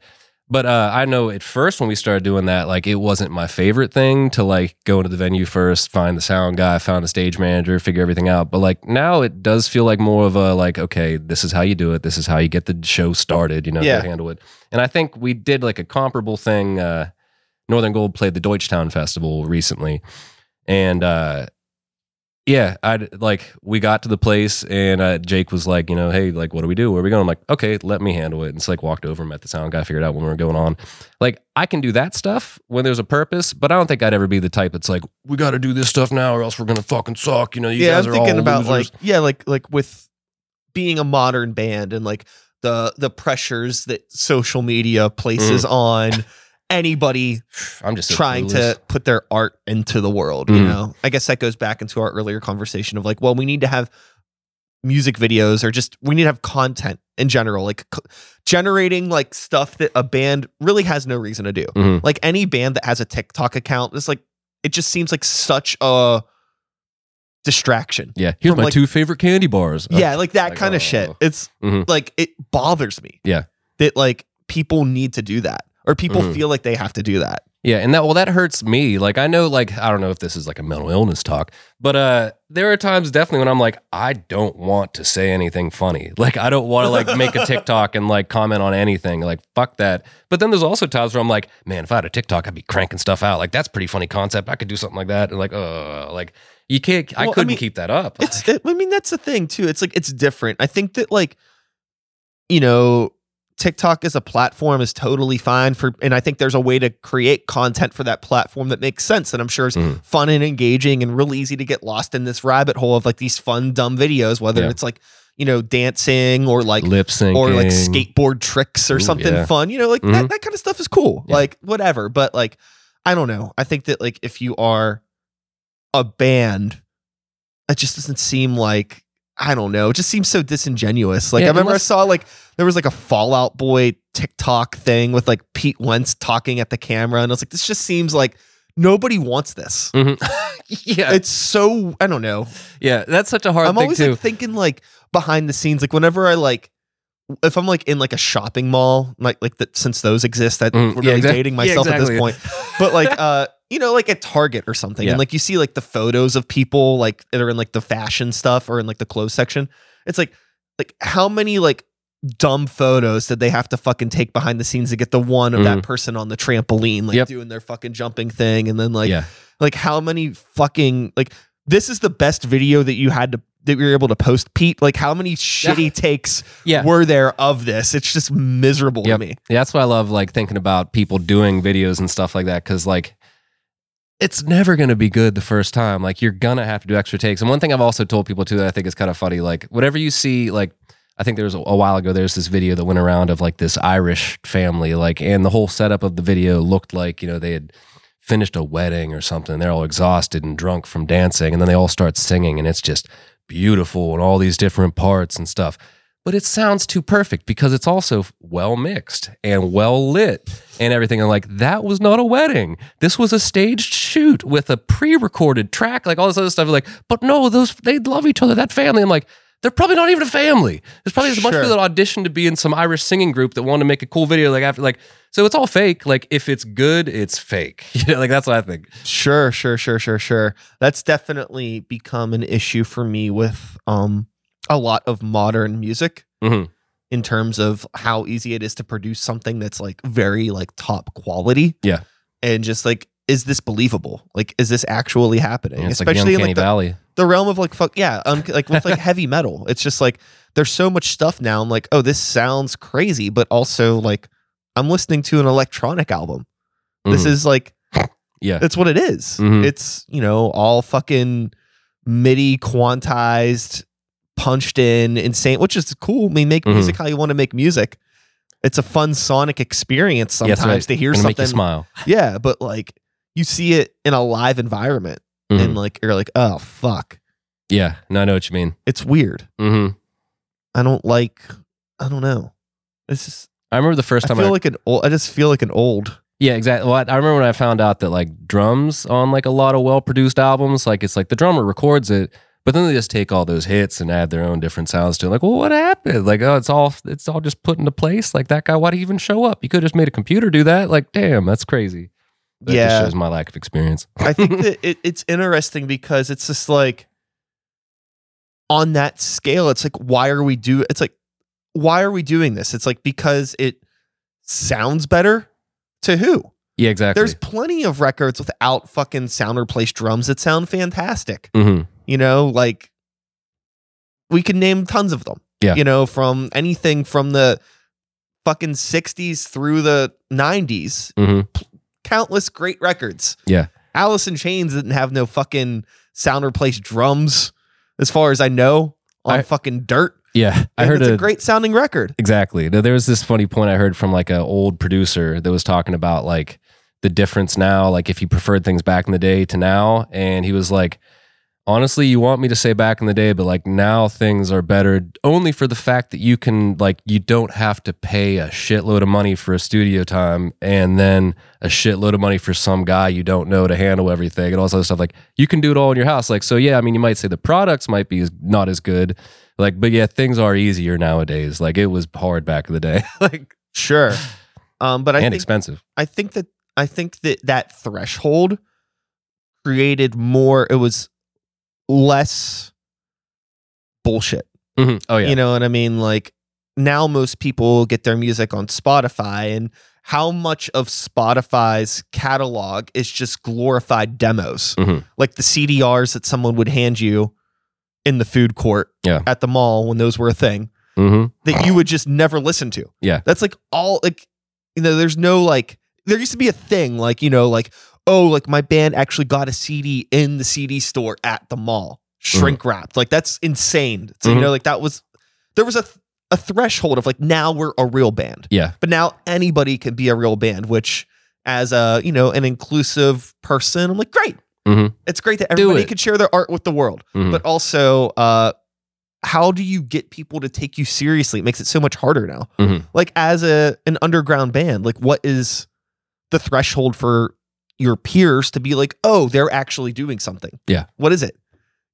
But uh, I know at first when we started doing that, like it wasn't my favorite thing to like go into the venue first, find the sound guy, find a stage manager, figure everything out. But like now it does feel like more of a like, okay, this is how you do it. This is how you get the show started, you know, Yeah. to handle it. And I think we did like a comparable thing. Uh, Northern Gold played the Deutschtown Festival recently. And uh, yeah, I like we got to the place and uh, Jake was like, you know, hey, like, what do we do? Where are we going? I'm like, okay, let me handle it. And it's like walked over, met the sound guy, figured out when we were going on. Like, I can do that stuff when there's a purpose, but I don't think I'd ever be the type that's like, we got to do this stuff now, or else we're gonna fucking suck. You know, you yeah, guys I'm are thinking all about losers. like yeah, like like with being a modern band and like the the pressures that social media places Mm. on anybody I'm just so trying clueless. to put their art into the world. You Mm. know, I guess that goes back into our earlier conversation of like, well, we need to have music videos or just we need to have content in general, like c- generating like stuff that a band really has no reason to do. Mhm. Like any band that has a TikTok account, it's like it just seems like such a distraction. Yeah, here's my like- two favorite candy bars. Uh, Yeah, like that like, kind oh. of shit. It's Mhm. like it bothers me. Yeah. That like people need to do that or people Mhm. feel like they have to do that. Yeah, and that well, that hurts me. Like I know, like I don't know if this is like a mental illness talk, but uh, there are times definitely when I'm like, I don't want to say anything funny. Like I don't want to like make a TikTok and like comment on anything. Like fuck that. But then there's also times where I'm like, man, if I had a TikTok, I'd be cranking stuff out. Like that's pretty funny concept. I could do something like that. And like, uh, like you can't. I Well, I couldn't mean, keep that up. It's it, I mean that's the thing too. It's like it's different. I think that like you know TikTok as a platform is totally fine for and I think there's a way to create content for that platform that makes sense and I'm sure is Mhm. fun and engaging and real easy to get lost in this rabbit hole of like these fun dumb videos whether Yeah. it's like you know, dancing or like lip syncing or like skateboard tricks or Ooh, something yeah. fun. You know, like Mhm. that, that kind of stuff is cool. Yeah. Like whatever. But like, I don't know. I think that like if you are a band, it just doesn't seem like I don't know. It just seems so disingenuous. Like Yeah, I remember unless- I saw like there was like a Fall Out Boy TikTok thing with like Pete Wentz talking at the camera, and I was like, this just seems like nobody wants this. Mhm. yeah, It's so I don't know. yeah. That's such a hard thing. I'm always too. like thinking like behind the scenes, like whenever I like if I'm like in like a shopping mall, like like that since those exist, that Mm, we're yeah, really dating yeah, myself at this point. But like uh, you know, like at Target or something, Yeah. and like you see like the photos of people like that are in like the fashion stuff or in like the clothes section. It's like like how many like dumb photos did they have to fucking take behind the scenes to get the one of that person on the trampoline, like Mm-hmm. Yep. doing their fucking jumping thing, and then like yeah, like how many fucking like this is the best video that you had to that you were able to post pete like how many shitty takes yeah. were there of this it's just miserable Yep. to me Yeah, that's why I love like thinking about people doing videos and stuff like that because like it's never going to be good the first time. Like you're gonna have to do extra takes. And one thing I've also told people too that I think is kind of funny, like whatever you see, like I think there was a, a while ago, there's this video that went around of like this Irish family, like, and the whole setup of the video looked like you know they had finished a wedding or something. They're all exhausted and drunk from dancing, and then they all start singing, and it's just beautiful and all these different parts and stuff but it sounds too perfect because it's also well mixed and well lit and everything. And like, that was not a wedding. This was a staged shoot with a pre recorded track, like all this other stuff. Like, but no, those, they love each other, that family. I'm like, they're probably not even a family. There's probably a bunch of Sure. people that auditioned to be in some Irish singing group that wanted to make a cool video. Like, after, like, so it's all fake. Like, if it's good, it's fake. You know, like, that's what I think. sure sure sure sure sure that's definitely become an issue for me with um a lot of modern music Mhm. in terms of how easy it is to produce something that's like very like top quality Yeah. and just like is this believable like is this actually happening it's especially like in like the, Valley. the realm of like fuck yeah um, like with like heavy metal it's just like there's so much stuff now i'm like oh this sounds crazy but also like i'm listening to an electronic album this Mhm. is like Yeah. that's what it is. Mhm. it's you know all fucking midi quantized punched in insane which is cool i mean make Mhm. music how you want to make music it's a fun sonic experience Yeah, sometimes so to hear Gonna make you something smile. yeah but like you see it in a live environment Mhm. and like you're like oh fuck Yeah. No, I know what you mean. it's weird hmm I don't like. I don't know. It's just. I remember the first time I feel I like an old. I just feel like an old. Yeah, exactly. Well, I I remember when I found out that like drums on like a lot of well produced albums, like it's like the drummer records it, but then they just take all those hits and add their own different sounds to it. Like, well, what happened? Like, oh, it's all it's all just put into place. Like that guy, why'd he even show up? You could have just made a computer do that. Like, damn, that's crazy. That Yeah. just shows my lack of experience. I think that it, it's interesting because it's just like on that scale. It's like why are we do? It's like why are we doing this? It's like because it sounds better to who? Yeah, exactly. There's plenty of records without fucking sound replaced drums that sound fantastic. hmm You know, like we can name tons of them. Yeah. You know, from anything from the fucking 60s through the 90s, hmm countless great records. Yeah. Alice in Chains didn't have no fucking sound replaced drums, as far as I know, on I- fucking dirt. Yeah, I heard it's a, a great sounding record. Exactly. Now, There was this funny point I heard from like an old producer that was talking about like the difference now, like if he preferred things back in the day to now. And he was like, honestly, you want me to say back in the day, but like now things are better only for the fact that you can, like, you don't have to pay a shitload of money for a studio time and then a shitload of money for some guy you don't know to handle everything and all this other stuff. Like, you can do it all in your house. Like, so yeah, I mean, you might say the products might be not as good. Like, but yeah, things are easier nowadays. Like it was hard back in the day, like Sure. Um, but I and think expensive. I think that I think that that threshold created more. It was less bullshit. Mhm. Oh yeah, You know what I mean? Like now most people get their music on Spotify and how much of Spotify's catalog is just glorified demos. Mhm. Like the CDRs that someone would hand you in the food court Yeah. at the mall when those were a thing hmm that you would just never listen to. Yeah. That's like all like you know, there's no like there used to be a thing like, you know, like, oh, like my band actually got a CD in the CD store at the mall, shrink wrapped. Like that's insane. So, you Mhm. know, like that was there was a th- a threshold of like now we're a real band. Yeah. But now anybody can be a real band, which as a, you know, an inclusive person, I'm like, great. Mhm. It's great that everybody can share their art with the world. Mhm. But also, uh, how do you get people to take you seriously? It makes it so much harder now. Like as a an underground band, like what is the threshold for your peers to be like, oh, they're actually doing something? Yeah. What is it?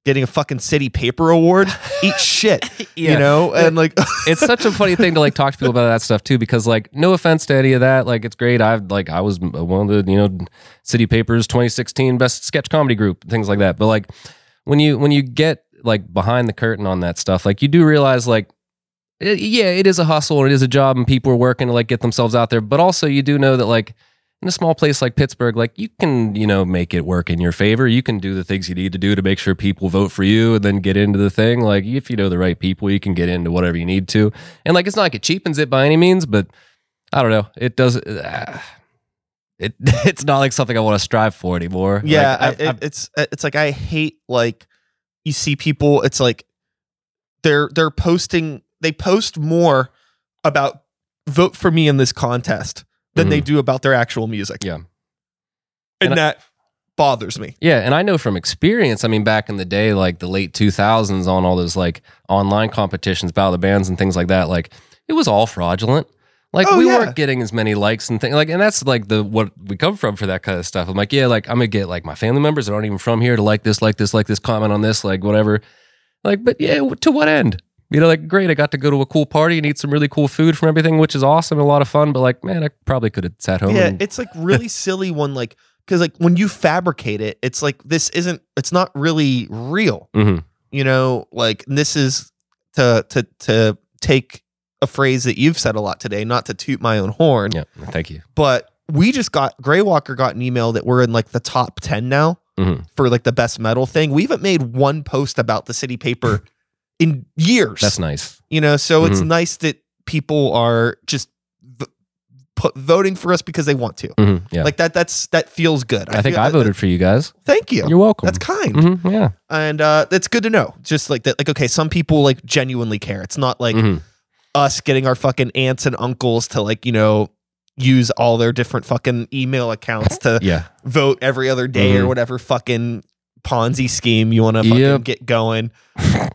Getting a fucking city paper award? Eat shit. Yeah. You know? And like it's such a funny thing to like talk to people about that stuff too because like no offense to any of that like it's great i've like i was uh, one of the you know city papers 2016 best sketch comedy group things like that but like when you when you get like behind the curtain on that stuff like you do realize like it, yeah it is a hustle and it is a job and people are working to like get themselves out there but also you do know that like in a small place like Pittsburgh, like you can, you know, make it work in your favor. You can do the things you need to do to make sure people vote for you and then get into the thing. Like if you know the right people, you can get into whatever you need to. And like it's not like it cheapens it by any means, but I don't know. It does uh, it it's not like something I want to strive for anymore. Yeah, Like, I, it- I've- it's it's like I hate like you see people. It's like they're they're posting. They post more about vote for me in this contest than they do about their actual music. Mm-hmm. Yeah. and, And I- that bothers me. Yeah, and I know from experience. I mean, back in the day, like the late two thousands, on all those like online competitions, battle the bands, and things like that, like it was all fraudulent. Like Oh, we yeah. weren't getting as many likes and things like, and that's like the what we come from for that kind of stuff. I'm like, yeah, like I'm gonna get like my family members that aren't even from here to like this, like this, like this, comment on this, like whatever. Like, but yeah, to what end? You know, like great, I got to go to a cool party and eat some really cool food from everything, which is awesome, and a lot of fun. But like, man, I probably could have sat home. Yeah, and, it's like really silly when like because like when you fabricate it, it's like this isn't. It's not really real. Mhm. You know, like this is to to to take a phrase that you've said a lot today, not to toot my own horn. yeah, thank you. but we just got Graywalker got an email that we're in like the top 10 now Mhm. for like the best metal thing. We haven't made one post about the city paper in years. That's nice. You know, so it's Mhm. nice that people are just v- put, voting for us because they want to. Mhm, Yeah, Like that that's that feels good. I, think feel- I voted for you guys. Thank you. You're welcome. That's kind. Mhm, yeah. And uh that's good to know. Just like that like okay, some people like genuinely care. It's not like Mhm. us getting our fucking aunts and uncles to like, you know, use all their different fucking email accounts to Yeah. vote every other day or Mhm. whatever fucking Ponzi scheme you want to fucking Yep. get going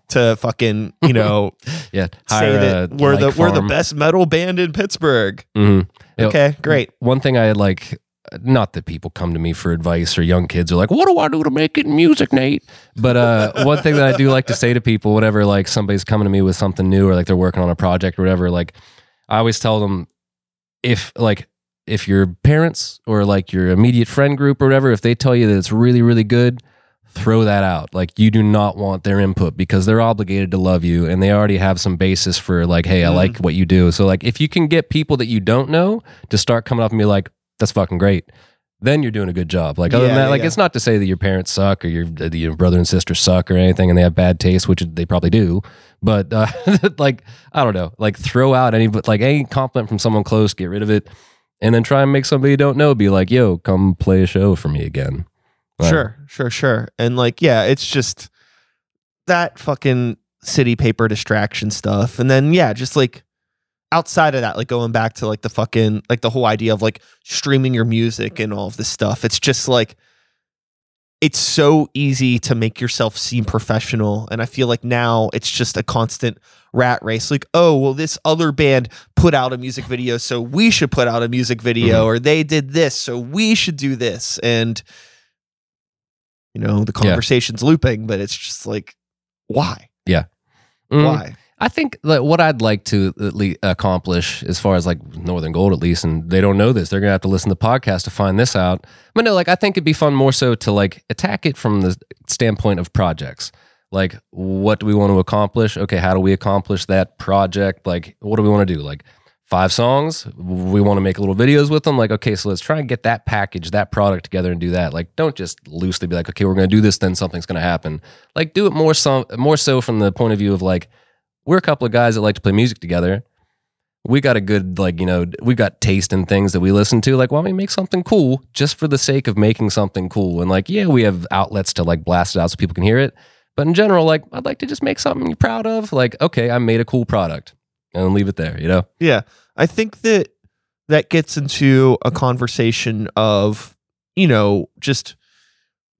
to fucking, you know, Yeah. say that we're the we're the best metal band in Pittsburgh. hmm Yep. Okay, great. One thing I like, not that people come to me for advice or young kids are like, what do I do to make it in music, Nate? But uh, one thing that I do like to say to people, whenever like somebody's coming to me with something new or like they're working on a project or whatever, like I always tell them if like if your parents or like your immediate friend group or whatever, if they tell you that it's really, really good, throw that out. Like you do not want their input because they're obligated to love you and they already have some basis for like, hey, I Mhm. like what you do. So like if you can get people that you don't know to start coming up and be like, that's fucking great. Then you're doing a good job. Like other Yeah, than that, yeah, like yeah. it's not to say that your parents suck or your your brother and sister suck or anything, and they have bad taste, which they probably do. But uh, like I don't know, like throw out any but like any compliment from someone close, get rid of it, and then try and make somebody you don't know be like, "Yo, come play a show for me again." Like, Sure, sure, sure. And like, yeah, it's just that fucking city paper distraction stuff. And then yeah, just like outside of that, like going back to like the fucking like the whole idea of like streaming your music and all of this stuff. It's just like it's so easy to make yourself seem professional. And I feel like now it's just a constant rat race. Like, oh, well, this other band put out a music video, so we should put out a music video, Mhm. or they did this, so we should do this. And you know, the Yeah. conversation's looping, but it's just like, why? Mm. Why? I think like what I'd like to at least accomplish, as far as like Northern Gold, at least, and they don't know this, they're gonna have to listen to the podcast to find this out. But no, like I think it'd be fun more so to like attack it from the standpoint of projects. Like, what do we want to accomplish? Okay, how do we accomplish that project? Like, what do we want to do? Like five songs? We want to make little videos with them. Like, okay, so let's try and get that package, that product together, and do that. Like, don't just loosely be like, okay, we're gonna do this, then something's gonna happen. Like, do it more so more so from the point of view of like we're a couple of guys that like to play music together. We got a good like you know we got taste in things that we listen to. Like, why don't we make something cool just for the sake of making something cool? And like, yeah, we have outlets to like blast it out so people can hear it. But in general, like I'd like to just make something you're proud of. Like, okay, I made a cool product, and leave it there. You know? Yeah. I think that that gets into a conversation of, you know, just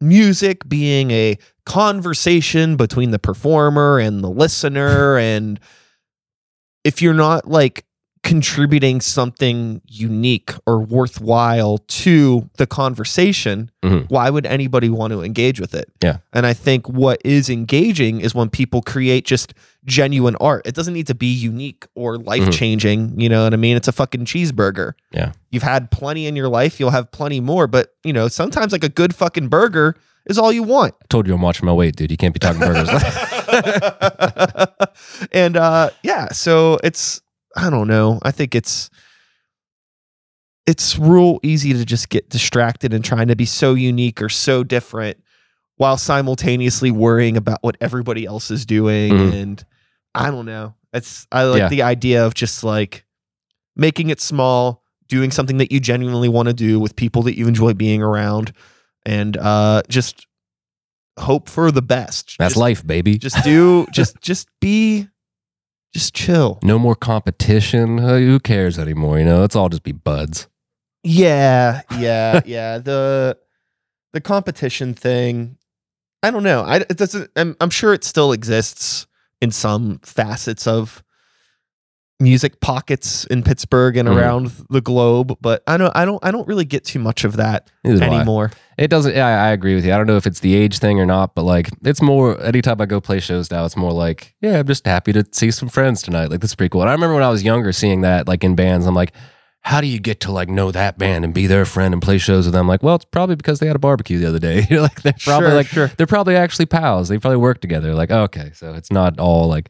music being a conversation between the performer and the listener. and if you're not like contributing something unique or worthwhile to the conversation, Mhm. why would anybody want to engage with it? Yeah. And I think what is engaging is when people create just genuine art. It doesn't need to be unique or life changing. You know what I mean? It's a fucking cheeseburger. Yeah. You've had plenty in your life, you'll have plenty more. But, you know, sometimes like a good fucking burger is all you want. I told you I'm watching my weight, dude. You can't be talking burgers. and uh yeah, so it's I don't know. I think it's it's real easy to just get distracted and trying to be so unique or so different while simultaneously worrying about what everybody else is doing Mhm. and I don't know. It's I like Yeah. the idea of just like making it small, doing something that you genuinely want to do with people that you enjoy being around and uh just hope for the best. That's Just- life, baby. just do just just be just chill no more competition. Who cares anymore? You know, let's all just be buds. yeah yeah yeah the the competition thing i don't know i it doesn't I'm, I'm sure it still exists in some facets of music pockets in pittsburgh and Mhm. around the globe but i don't i don't i don't really get too much of that anymore It doesn't. Yeah, I agree with you. I don't know if it's the age thing or not, but like, it's more. Anytime I go play shows now, it's more like, yeah, I'm just happy to see some friends tonight. Like, this is pretty cool. And I remember when I was younger, seeing that like in bands. I'm like, how do you get to like know that band and be their friend and play shows with them? Like, well, it's probably because they had a barbecue the other day. You're like, they're probably Sure, like, sure. they're probably actually pals. They probably work together. Like, okay, so it's not all like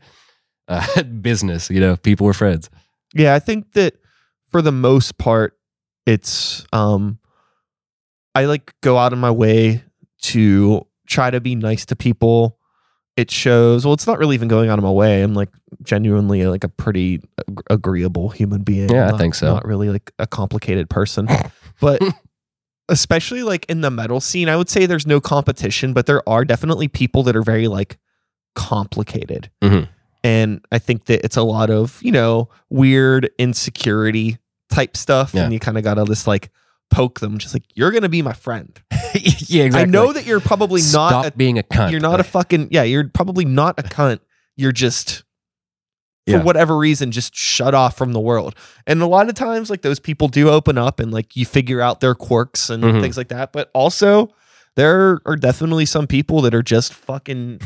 uh, business. You know, people were friends. Yeah, I think that for the most part, it's um I like go out of my way to try to be nice to people. It shows well, it's not really even going out of my way. I'm like genuinely like a pretty ag- agreeable human being. Yeah, I think so. Not really like a complicated person. but especially like in the metal scene, I would say there's no competition, but there are definitely people that are very like complicated. Mhm. And I think that it's a lot of, you know, weird insecurity type stuff. Yeah. And you kind of got all this like poke them, just like, you're going to be my friend. yeah, exactly. I know that you're probably Stop not, a, being a cunt. you're not a fucking, yeah, you're probably not a cunt. You're just, for Yeah. whatever reason, just shut off from the world. And a lot of times, like those people do open up and like you figure out their quirks and Mhm. things like that. But also, there are definitely some people that are just fucking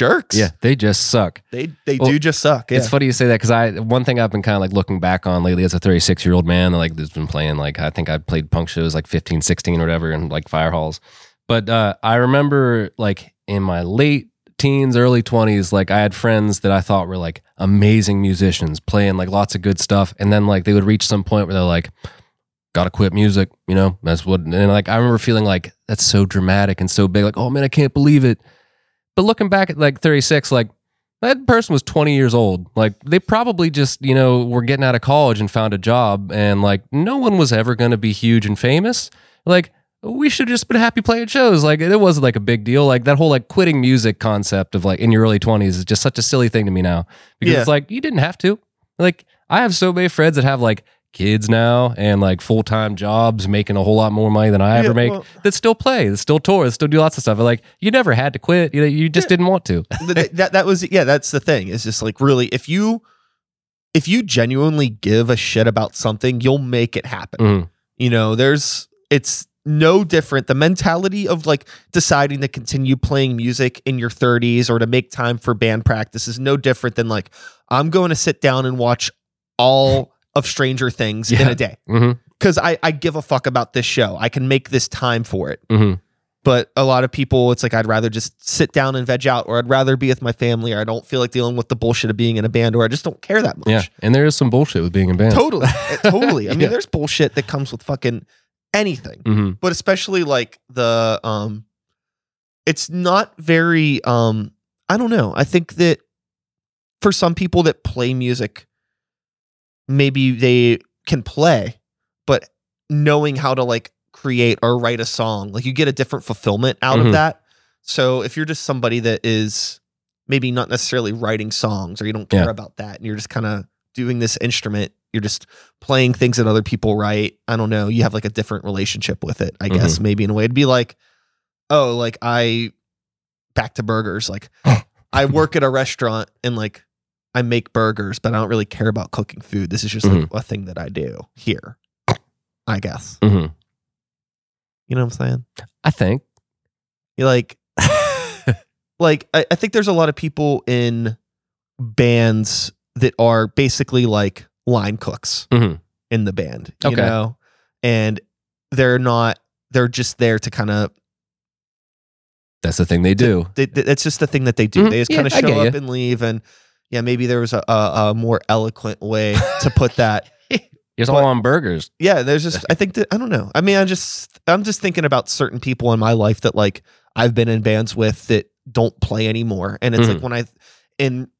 jerks. Yeah, they just suck. They they Well, do just suck. Yeah. It's funny you say that because I one thing I've been kind of like looking back on lately as a 36 year old man, like that's been playing like I think I played punk shows like 15, 16 or whatever in like fire halls. But uh, I remember like in my late teens, early 20s, like I had friends that I thought were like amazing musicians playing like lots of good stuff. And then like they would reach some point where they're like, gotta quit music, you know? That's what, and like I remember feeling like that's so dramatic and so big, like, oh man, I can't believe it. But looking back at like 36, like that person was 20 years old. Like they probably just, you know, were getting out of college and found a job and like no one was ever going to be huge and famous. Like we should have just been happy playing shows. Like it wasn't like a big deal. Like that whole like quitting music concept of like in your early 20s is just such a silly thing to me now because Yeah. it's like you didn't have to. Like I have so many friends that have like kids now and like full-time jobs making a whole lot more money than I Yeah, ever make well- that still play, that still tour, that still do lots of stuff. But like you never had to quit. You know, you just didn't want to. That that was yeah that's the thing it's just like really if you if you genuinely give a shit about something you'll make it happen Mhm. you know there's it's no different the mentality of like deciding to continue playing music in your 30s or to make time for band practice is no different than like i'm going to sit down and watch all of stranger things in a day. Because I, I give a fuck about this show. I can make this time for it. Mhm. but a lot of people it's like i'd rather just sit down and veg out or i'd rather be with my family or i don't feel like dealing with the bullshit of being in a band or i just don't care that much. Yeah, and there is some bullshit with being in a band. totally totally. I mean Yeah. there's bullshit that comes with fucking anything. Hmm but especially like the um it's not very um i don't know. I think that for some people that play music maybe they can play but knowing how to like create or write a song like you get a different fulfillment out Mhm. of that So if you're just somebody that is maybe not necessarily writing songs or you don't care Yeah. about that and you're just kind of doing this instrument, you're just playing things that other people write. I don't know. You have like a different relationship with it, I guess, maybe in a way. It'd be like, oh, like I back to burgers. Like I work at a restaurant and like I make burgers, but I don't really care about cooking food. This is just like a thing that I do here, I guess. hmm You know what I'm saying? I think. You like, like I, I think there's a lot of people in bands that are basically like line cooks Mhm. in the band, you Okay. know, and they're not. They're just there to kind of. That's the thing they do. They, they- that's just the thing that they do. Mhm. They just Yeah, kind of show up and leave, and yeah, maybe there was a, a, a more eloquent way to put that. It's all on burgers. yeah there's just i think that i don't know i mean i just i'm just thinking about certain people in my life that like i've been in bands with that don't play anymore and it's like Mhm. when i in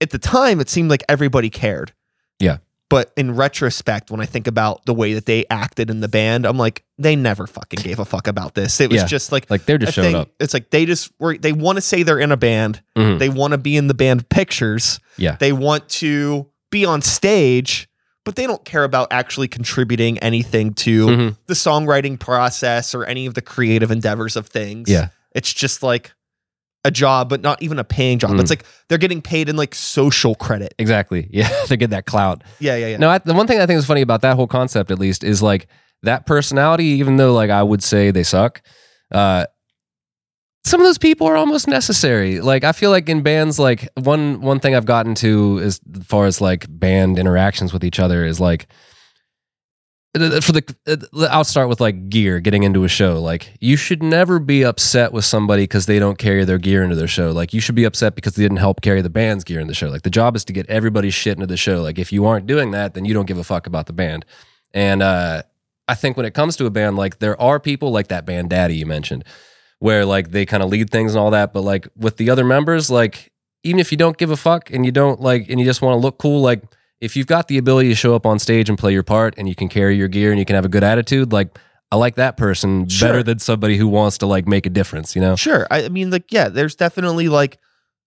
at the time it seemed like everybody cared Yeah. But in retrospect when i think about the way that they acted in the band i'm like they never fucking gave a fuck about this it was Yeah. just like Like they're just showing thing- up. it's like they just were they want to say they're in a band Mhm. they want to be in the band pictures Yeah. they want to be on stage but they don't care about actually contributing anything to Mhm. the songwriting process or any of the creative endeavors of things. Yeah. It's just like a job, but not even a paying job. Mm. It's like they're getting paid in like social credit. Exactly. Yeah. they get that clout. Yeah, yeah, yeah. No, I, the one thing I think is funny about that whole concept, at least, is like that personality. Even though, like, I would say they suck. Uh, some of those people are almost necessary. Like, I feel like in bands, like one one thing I've gotten to as far as like band interactions with each other is like for the uh, I'll start with like gear getting into a show. Like you should never be upset with somebody because they don't carry their gear into their show. Like you should be upset because they didn't help carry the band's gear in the show. Like the job is to get everybody's shit into the show. Like if you aren't doing that then you don't give a fuck about the band. And uh I think when it comes to a band like there are people like that band daddy you mentioned where like they kind of lead things and all that but like with the other members like even if you don't give a fuck and you don't like and you just want to look cool like if you've got the ability to show up on stage and play your part and you can carry your gear and you can have a good attitude like i like that person Sure. better than somebody who wants to like make a difference you know Sure. I I mean, like, yeah, there's definitely like,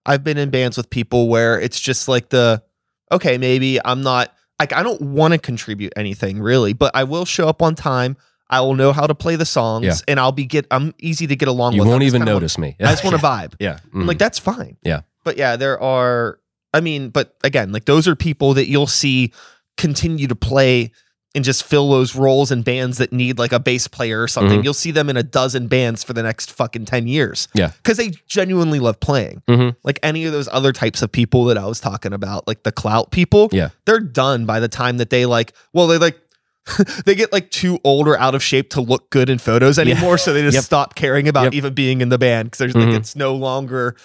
I've been in bands with people where it's just like the, okay, maybe I'm not, like, I don't want to contribute anything really, but I will show up on time. I will know how to play the songs Yeah. and I'll be get, I'm easy to get along with you won't even notice me I just want to vibe. yeah I'm mm. like, that's fine. Yeah. But yeah, there are, I mean, but again, like those are people that you'll see continue to play and just fill those roles in bands that need like a bass player or something. Mhm. You'll see them in a dozen bands for the next fucking 10 years. Yeah. Because they genuinely love playing. Mhm. Like any of those other types of people that I was talking about, like the clout people, Yeah. they're done by the time that they like, well, they like, they get like too old or out of shape to look good in photos anymore. So they just Yep. stop caring about Yep. even being in the band because Mhm. like, it's no longer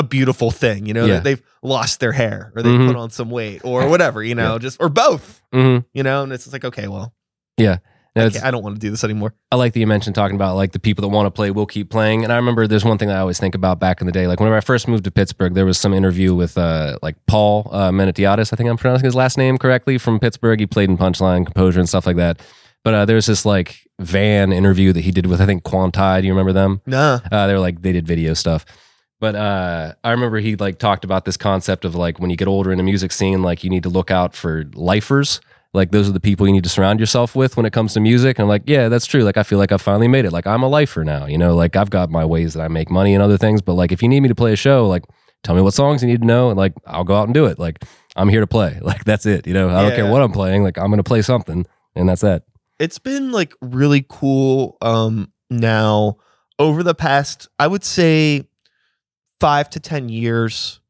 a beautiful thing, you know, Yeah. that they've lost their hair or they Mhm. put on some weight or whatever, you know, just or both, Mhm. you know, and it's like, okay, well, Yeah. I, I don't want to do this anymore. I like that you mentioned talking about like the people that want to play will keep playing. And I remember there's one thing that I always think about back in the day. Like whenever I first moved to Pittsburgh, there was some interview with uh, like Paul uh, Menotiadis. I think I'm pronouncing his last name correctly from Pittsburgh. He played in Punchline, Composure, and stuff like that. But uh, there's this like van interview that he did with I think Quantai. Do you remember them? Nah. Uh, they were like they did video stuff. But uh, I remember he like talked about this concept of like when you get older in the music scene, like you need to look out for lifers. Like those are the people you need to surround yourself with when it comes to music. And I'm like, yeah, that's true. Like I feel like I finally made it. Like I'm a lifer now. You know, like I've got my ways that I make money and other things. But like if you need me to play a show, like tell me what songs you need to know, and like I'll go out and do it. Like I'm here to play. Like that's it. You know, I don't care what I'm playing. Like I'm gonna play something, and that's it. it's been like really cool um now over the past i would say five to ten years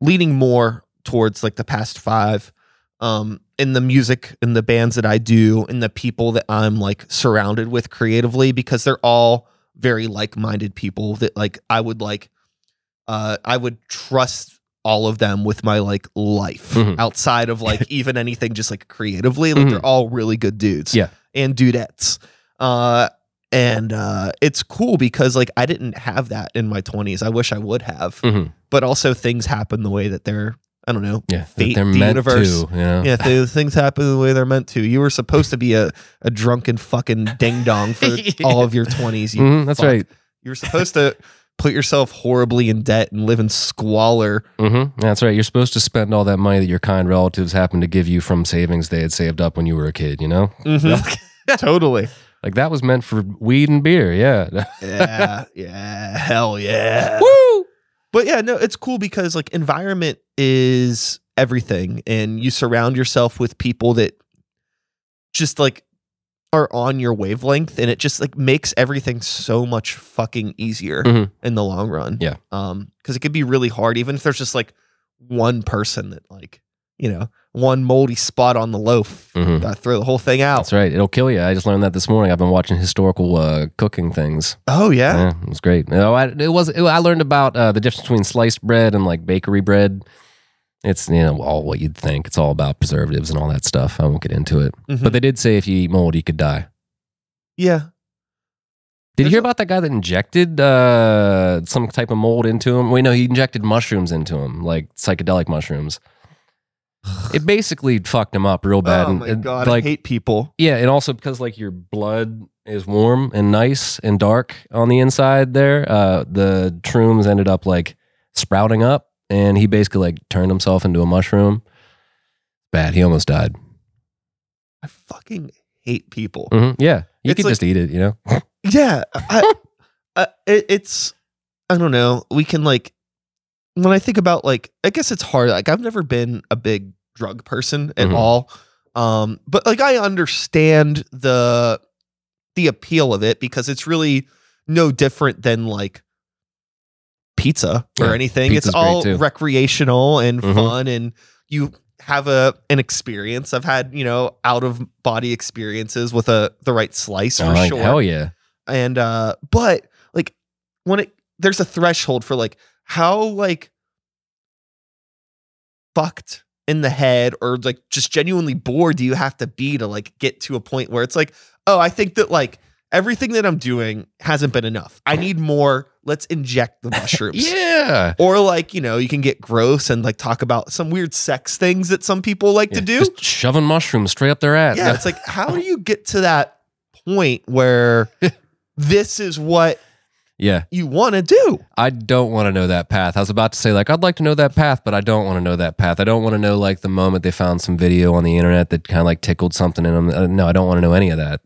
leading more towards like the past five um in the music in the bands that i do in the people that i'm like surrounded with creatively because they're all very like-minded people that like i would like uh i would trust all of them with my like life Mhm. outside of like even anything just like creatively like Mhm. they're all really good dudes Yeah. and dudettes uh and uh it's cool because like i didn't have that in my 20s i wish i would have Mhm. but also things happen the way that they're i don't know Yeah, Fate, they're the meant universe. to. You know? yeah th- things happen the way they're meant to you were supposed to be a, a drunken fucking ding dong for all of your 20s you Mhm, that's fuck. right. You're supposed to put yourself horribly in debt and live in squalor. Mm-hmm. That's right. You're supposed to spend all that money that your kind relatives happened to give you from savings they had saved up when you were a kid. You know, totally. Like that was meant for weed and beer. Yeah. Yeah. Yeah. Hell yeah. Woo! But yeah, no, it's cool because like environment is everything and you surround yourself with people that just like are on your wavelength and it just like makes everything so much fucking easier Mhm. in the long run. Yeah. Um cuz it could be really hard even if there's just like one person that like, you know, one moldy spot on the loaf, Mhm. gotta throw the whole thing out. That's right. It'll kill you. I just learned that this morning. I've been watching historical uh, cooking things. Oh yeah. Yeah, it was great. No, I, it was. It, I learned about uh, the difference between sliced bread and like bakery bread. It's you know all what you'd think. It's all about preservatives and all that stuff. I won't get into it. Mhm. But they did say if you eat mold, you could die. yeah. Did you hear a- about that guy that injected uh, some type of mold into him? Wait, no, he injected mushrooms into him, like psychedelic mushrooms. It basically fucked him up real bad. Oh my and, god, like I hate people. Yeah, and also because like your blood is warm and nice and dark on the inside there, uh, the shrooms ended up like sprouting up, and he basically like turned himself into a mushroom. Bad. He almost died. I fucking hate people. hmm Yeah, you It's could like- just eat it, you know. Yeah, I, uh, it, it's I don't know. We can like when I think about like I guess it's hard. Like I've never been a big drug person at Mhm. all. Um, but like I understand the the appeal of it because it's really no different than like pizza or Yeah, anything. it's all recreational and Mhm. fun and you have a an experience. I've had, you know, out of body experiences with a the right slice for Oh, like, sure Hell yeah. and uh but like when it there's a threshold for like how like fucked in the head or like just genuinely bored do you have to be to like get to a point where it's like oh i think that like everything that i'm doing hasn't been enough i need more let's inject the mushrooms Yeah. or like you know you can get gross and like talk about some weird sex things that some people like to do Just shoving mushrooms straight up their ass. yeah, it's like how do you get to that point where this is what yeah. you want to do? I don't want to know that path. I was about to say, like, I'd like to know that path, but I don't want to know that path. I don't want to know, like, the moment they found some video on the internet that kind of like tickled something in them. Uh, no, I don't want to know any of that.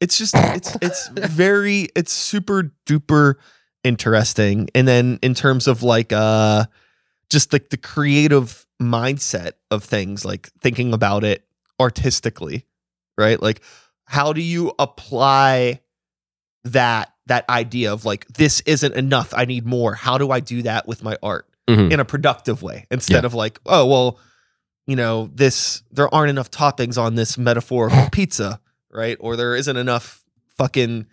It's just it's it's very it's super duper interesting. And then in terms of like uh just like the creative mindset of things, like thinking about it artistically, right? Like how do you apply that that idea of like this isn't enough, I need more. How do I do that with my art? Mhm. in a productive way instead Yeah. of like, oh, well, you know, this, there aren't enough toppings on this metaphorical pizza, right? Or there isn't enough fucking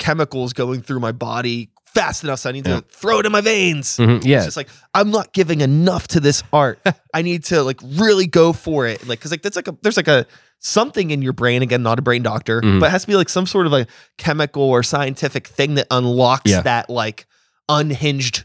chemicals going through my body fast enough. So I need Yeah. to throw it in my veins. Mhm. It's Yeah. just like, I'm not giving enough to this art. I need to like really go for it. Like, cause like that's like a, there's like a, something in your brain, again, not a brain doctor, Mhm. but it has to be like some sort of a chemical or scientific thing that unlocks Yeah. that like unhinged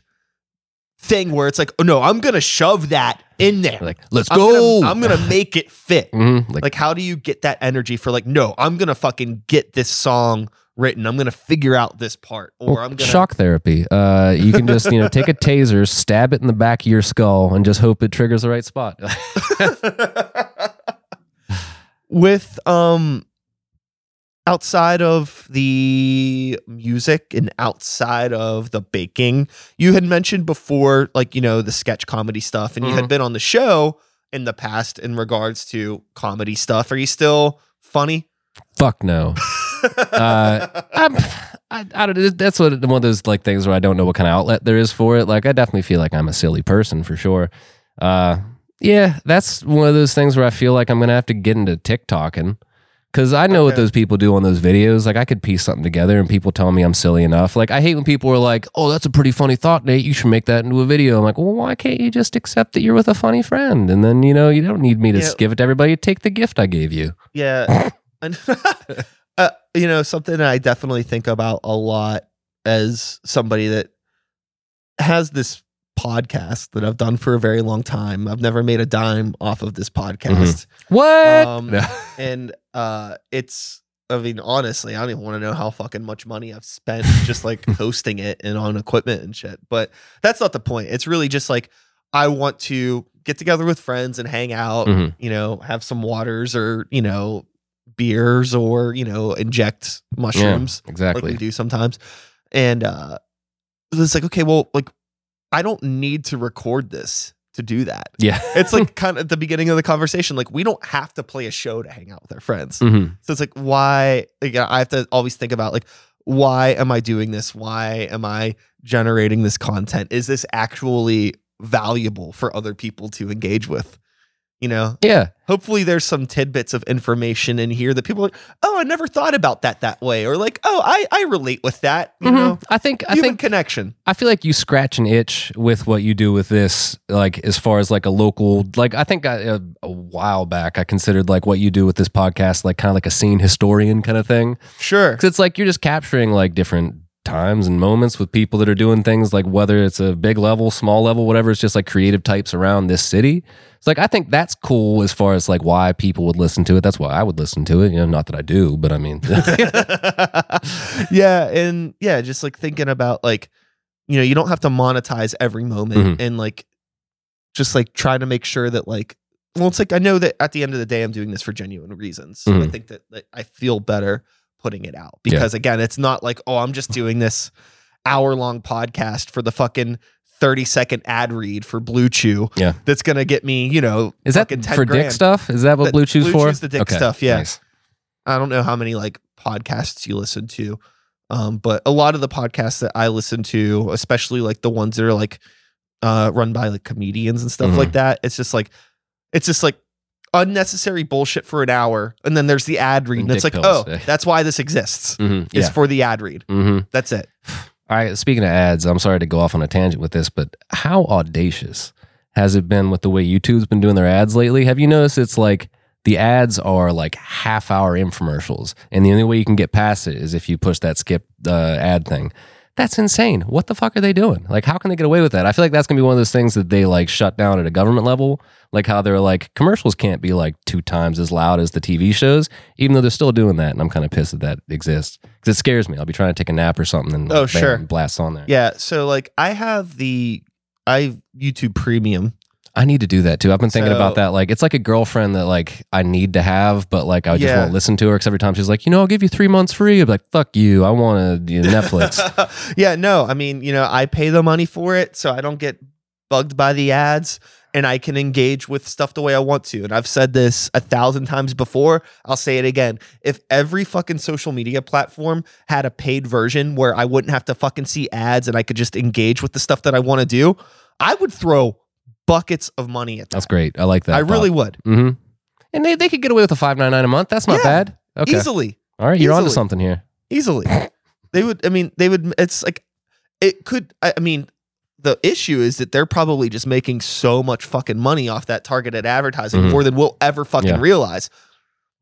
thing where it's like, oh no, I'm gonna shove that in there. Like, let's I'm go. Gonna, I'm gonna make it fit. mm-hmm. Like, Like, how do you get that energy for like, no, I'm gonna fucking get this song written. I'm gonna figure out this part, or well, I'm gonna shock therapy. Uh, you can just, you know, take a taser, stab it in the back of your skull, and just hope it triggers the right spot. with um outside of the music and outside of the baking you had mentioned before like you know the sketch comedy stuff and you Mm-hmm. had been on the show in the past in regards to comedy stuff are you still funny Fuck no. Uh, I'm, I, I don't. That's what one of those like things where I don't know what kind of outlet there is for it. Like, I definitely feel like I'm a silly person for sure. Uh, yeah, that's one of those things where I feel like I'm gonna have to get into TikToking because I know what those people do on those videos. Like, I could piece something together, and people tell me I'm silly enough. Like, I hate when people are like, "Oh, that's a pretty funny thought, Nate. You should make that into a video." I'm like, "Well, why can't you just accept that you're with a funny friend, and then you know you don't need me to Yeah. give it to everybody. Take the gift I gave you." Yeah. And, uh, you know, something that I definitely think about a lot as somebody that has this podcast that I've done for a very long time. I've never made a dime off of this podcast. What? Um, No. and uh it's I mean, honestly, I don't even want to know how fucking much money I've spent just like hosting it and on equipment and shit. But that's not the point. It's really just like I want to get together with friends and hang out, Mhm. you know, have some waters or, you know, beers or, you know, inject mushrooms like exactly. we do sometimes. And uh it's like, okay, well, like I don't need to record this to do that. yeah. It's like kind of at the beginning of the conversation, like we don't have to play a show to hang out with our friends. Mhm. So it's like, why? Like, I have to always think about like, why am I doing this? Why am I generating this content? Is this actually valuable for other people to engage with? You know, Yeah. hopefully there's some tidbits of information in here that people are like, oh, I never thought about that that way, or like, oh, I I relate with that. You Mhm. know, I think I think connection. I feel like you scratch an itch with what you do with this, like as far as like a local, like I think I, a, a while back I considered like what you do with this podcast like kind of like a scene historian kind of thing, Sure. because it's like you're just capturing like different times and moments with people that are doing things like whether it's a big level, small level, whatever. It's just like creative types around this city. It's like I think that's cool as far as like why people would listen to it. That's why I would listen to it. You know, not that I do, but I mean, yeah, and yeah, just like thinking about like, you know, you don't have to monetize every moment Mhm. and like just like try to make sure that like well, it's like I know that at the end of the day I'm doing this for genuine reasons. So I think that, that I feel better putting it out because again, it's not like, oh, I'm just doing this hour long podcast for the fucking 30 second ad read for BlueChew. Yeah. That's gonna get me, you know, is that fucking 10 for dick stuff? Is that what That- BlueChew's Blue for? Chew's the dick stuff, yeah. nice. I don't know how many like podcasts you listen to, um, but a lot of the podcasts that I listen to, especially like the ones that are like uh, run by like comedians and stuff Mhm. like that, it's just like it's just like unnecessary bullshit for an hour, and then there's the ad read, and, And it's like, dick oh, that's why this exists. hmm It's Yeah. for the ad read. hmm That's it. All right. Speaking of ads, I'm sorry to go off on a tangent with this, but how audacious has it been with the way YouTube's been doing their ads lately? Have you noticed it's like the ads are like half hour infomercials, and the only way you can get past it is if you push that skip uh, ad thing. That's insane. What the fuck are they doing? Like, how can they get away with that? I feel like that's gonna be one of those things that they like shut down at a government level. Like how they're like commercials can't be like two times as loud as the TV shows, even though they're still doing that. And I'm kind of pissed that that exists because it scares me. I'll be trying to take a nap or something, and Oh, sure. blasts on there. Yeah. So like I have the I have YouTube Premium. I need to do that too. I've been thinking So- about that. Like, it's like a girlfriend that like I need to have, but like I just Yeah. won't listen to her because every time she's like, you know, I'll give you three months free. I'm like, fuck you. I want to you know, Netflix. yeah, no, I mean, you know, I pay the money for it, so I don't get bugged by the ads and I can engage with stuff the way I want to. And I've said this a thousand times before. I'll say it again. If every fucking social media platform had a paid version where I wouldn't have to fucking see ads and I could just engage with the stuff that I want to do, I would throw buckets of money at that. That's great. I like that. I really would. Mm-hmm. And they, they could get away with a five ninety nine a month. That's not Yeah. bad. Okay. Easily. All right. You're onto something here. easily they would i mean they would it's like it could i I mean the issue is that they're probably just making so much fucking money off that targeted advertising Mhm. more than we'll ever fucking Yeah. realize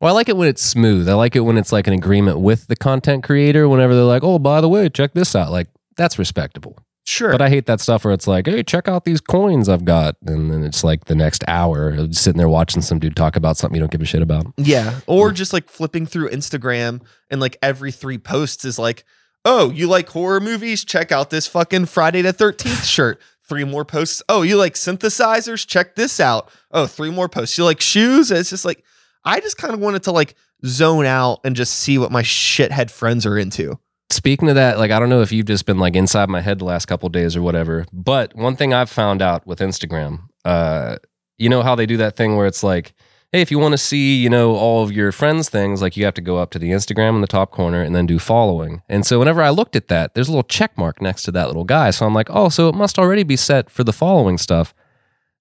Well, I like it when it's smooth. I like it when it's like an agreement with the content creator. Whenever they're like, "Oh, by the way, check this out." Like that's respectable. Sure. But I hate that stuff where it's like, "Hey, check out these coins I've got," and then it's like the next hour sitting there watching some dude talk about something you don't give a shit about. yeah. Or just like flipping through instagram and like every three posts is like oh you like horror movies? Check out this fucking friday the 13th shirt. Three more posts. Oh you like synthesizers? Check this out. Oh three more posts. You like shoes? It's just like i just kind of wanted to like zone out and just see what my shithead friends are into Speaking of that, like I don't know if you've just been like inside my head the last couple days or whatever, but one thing I've found out with Instagram, uh, you know how they do that thing where it's like, hey, if you want to see, you know, all of your friends' things, like you have to go up to the Instagram in the top corner and then do following. And so whenever I looked at that, there's a little check mark next to that little guy. So I'm like, oh, so it must already be set for the following stuff.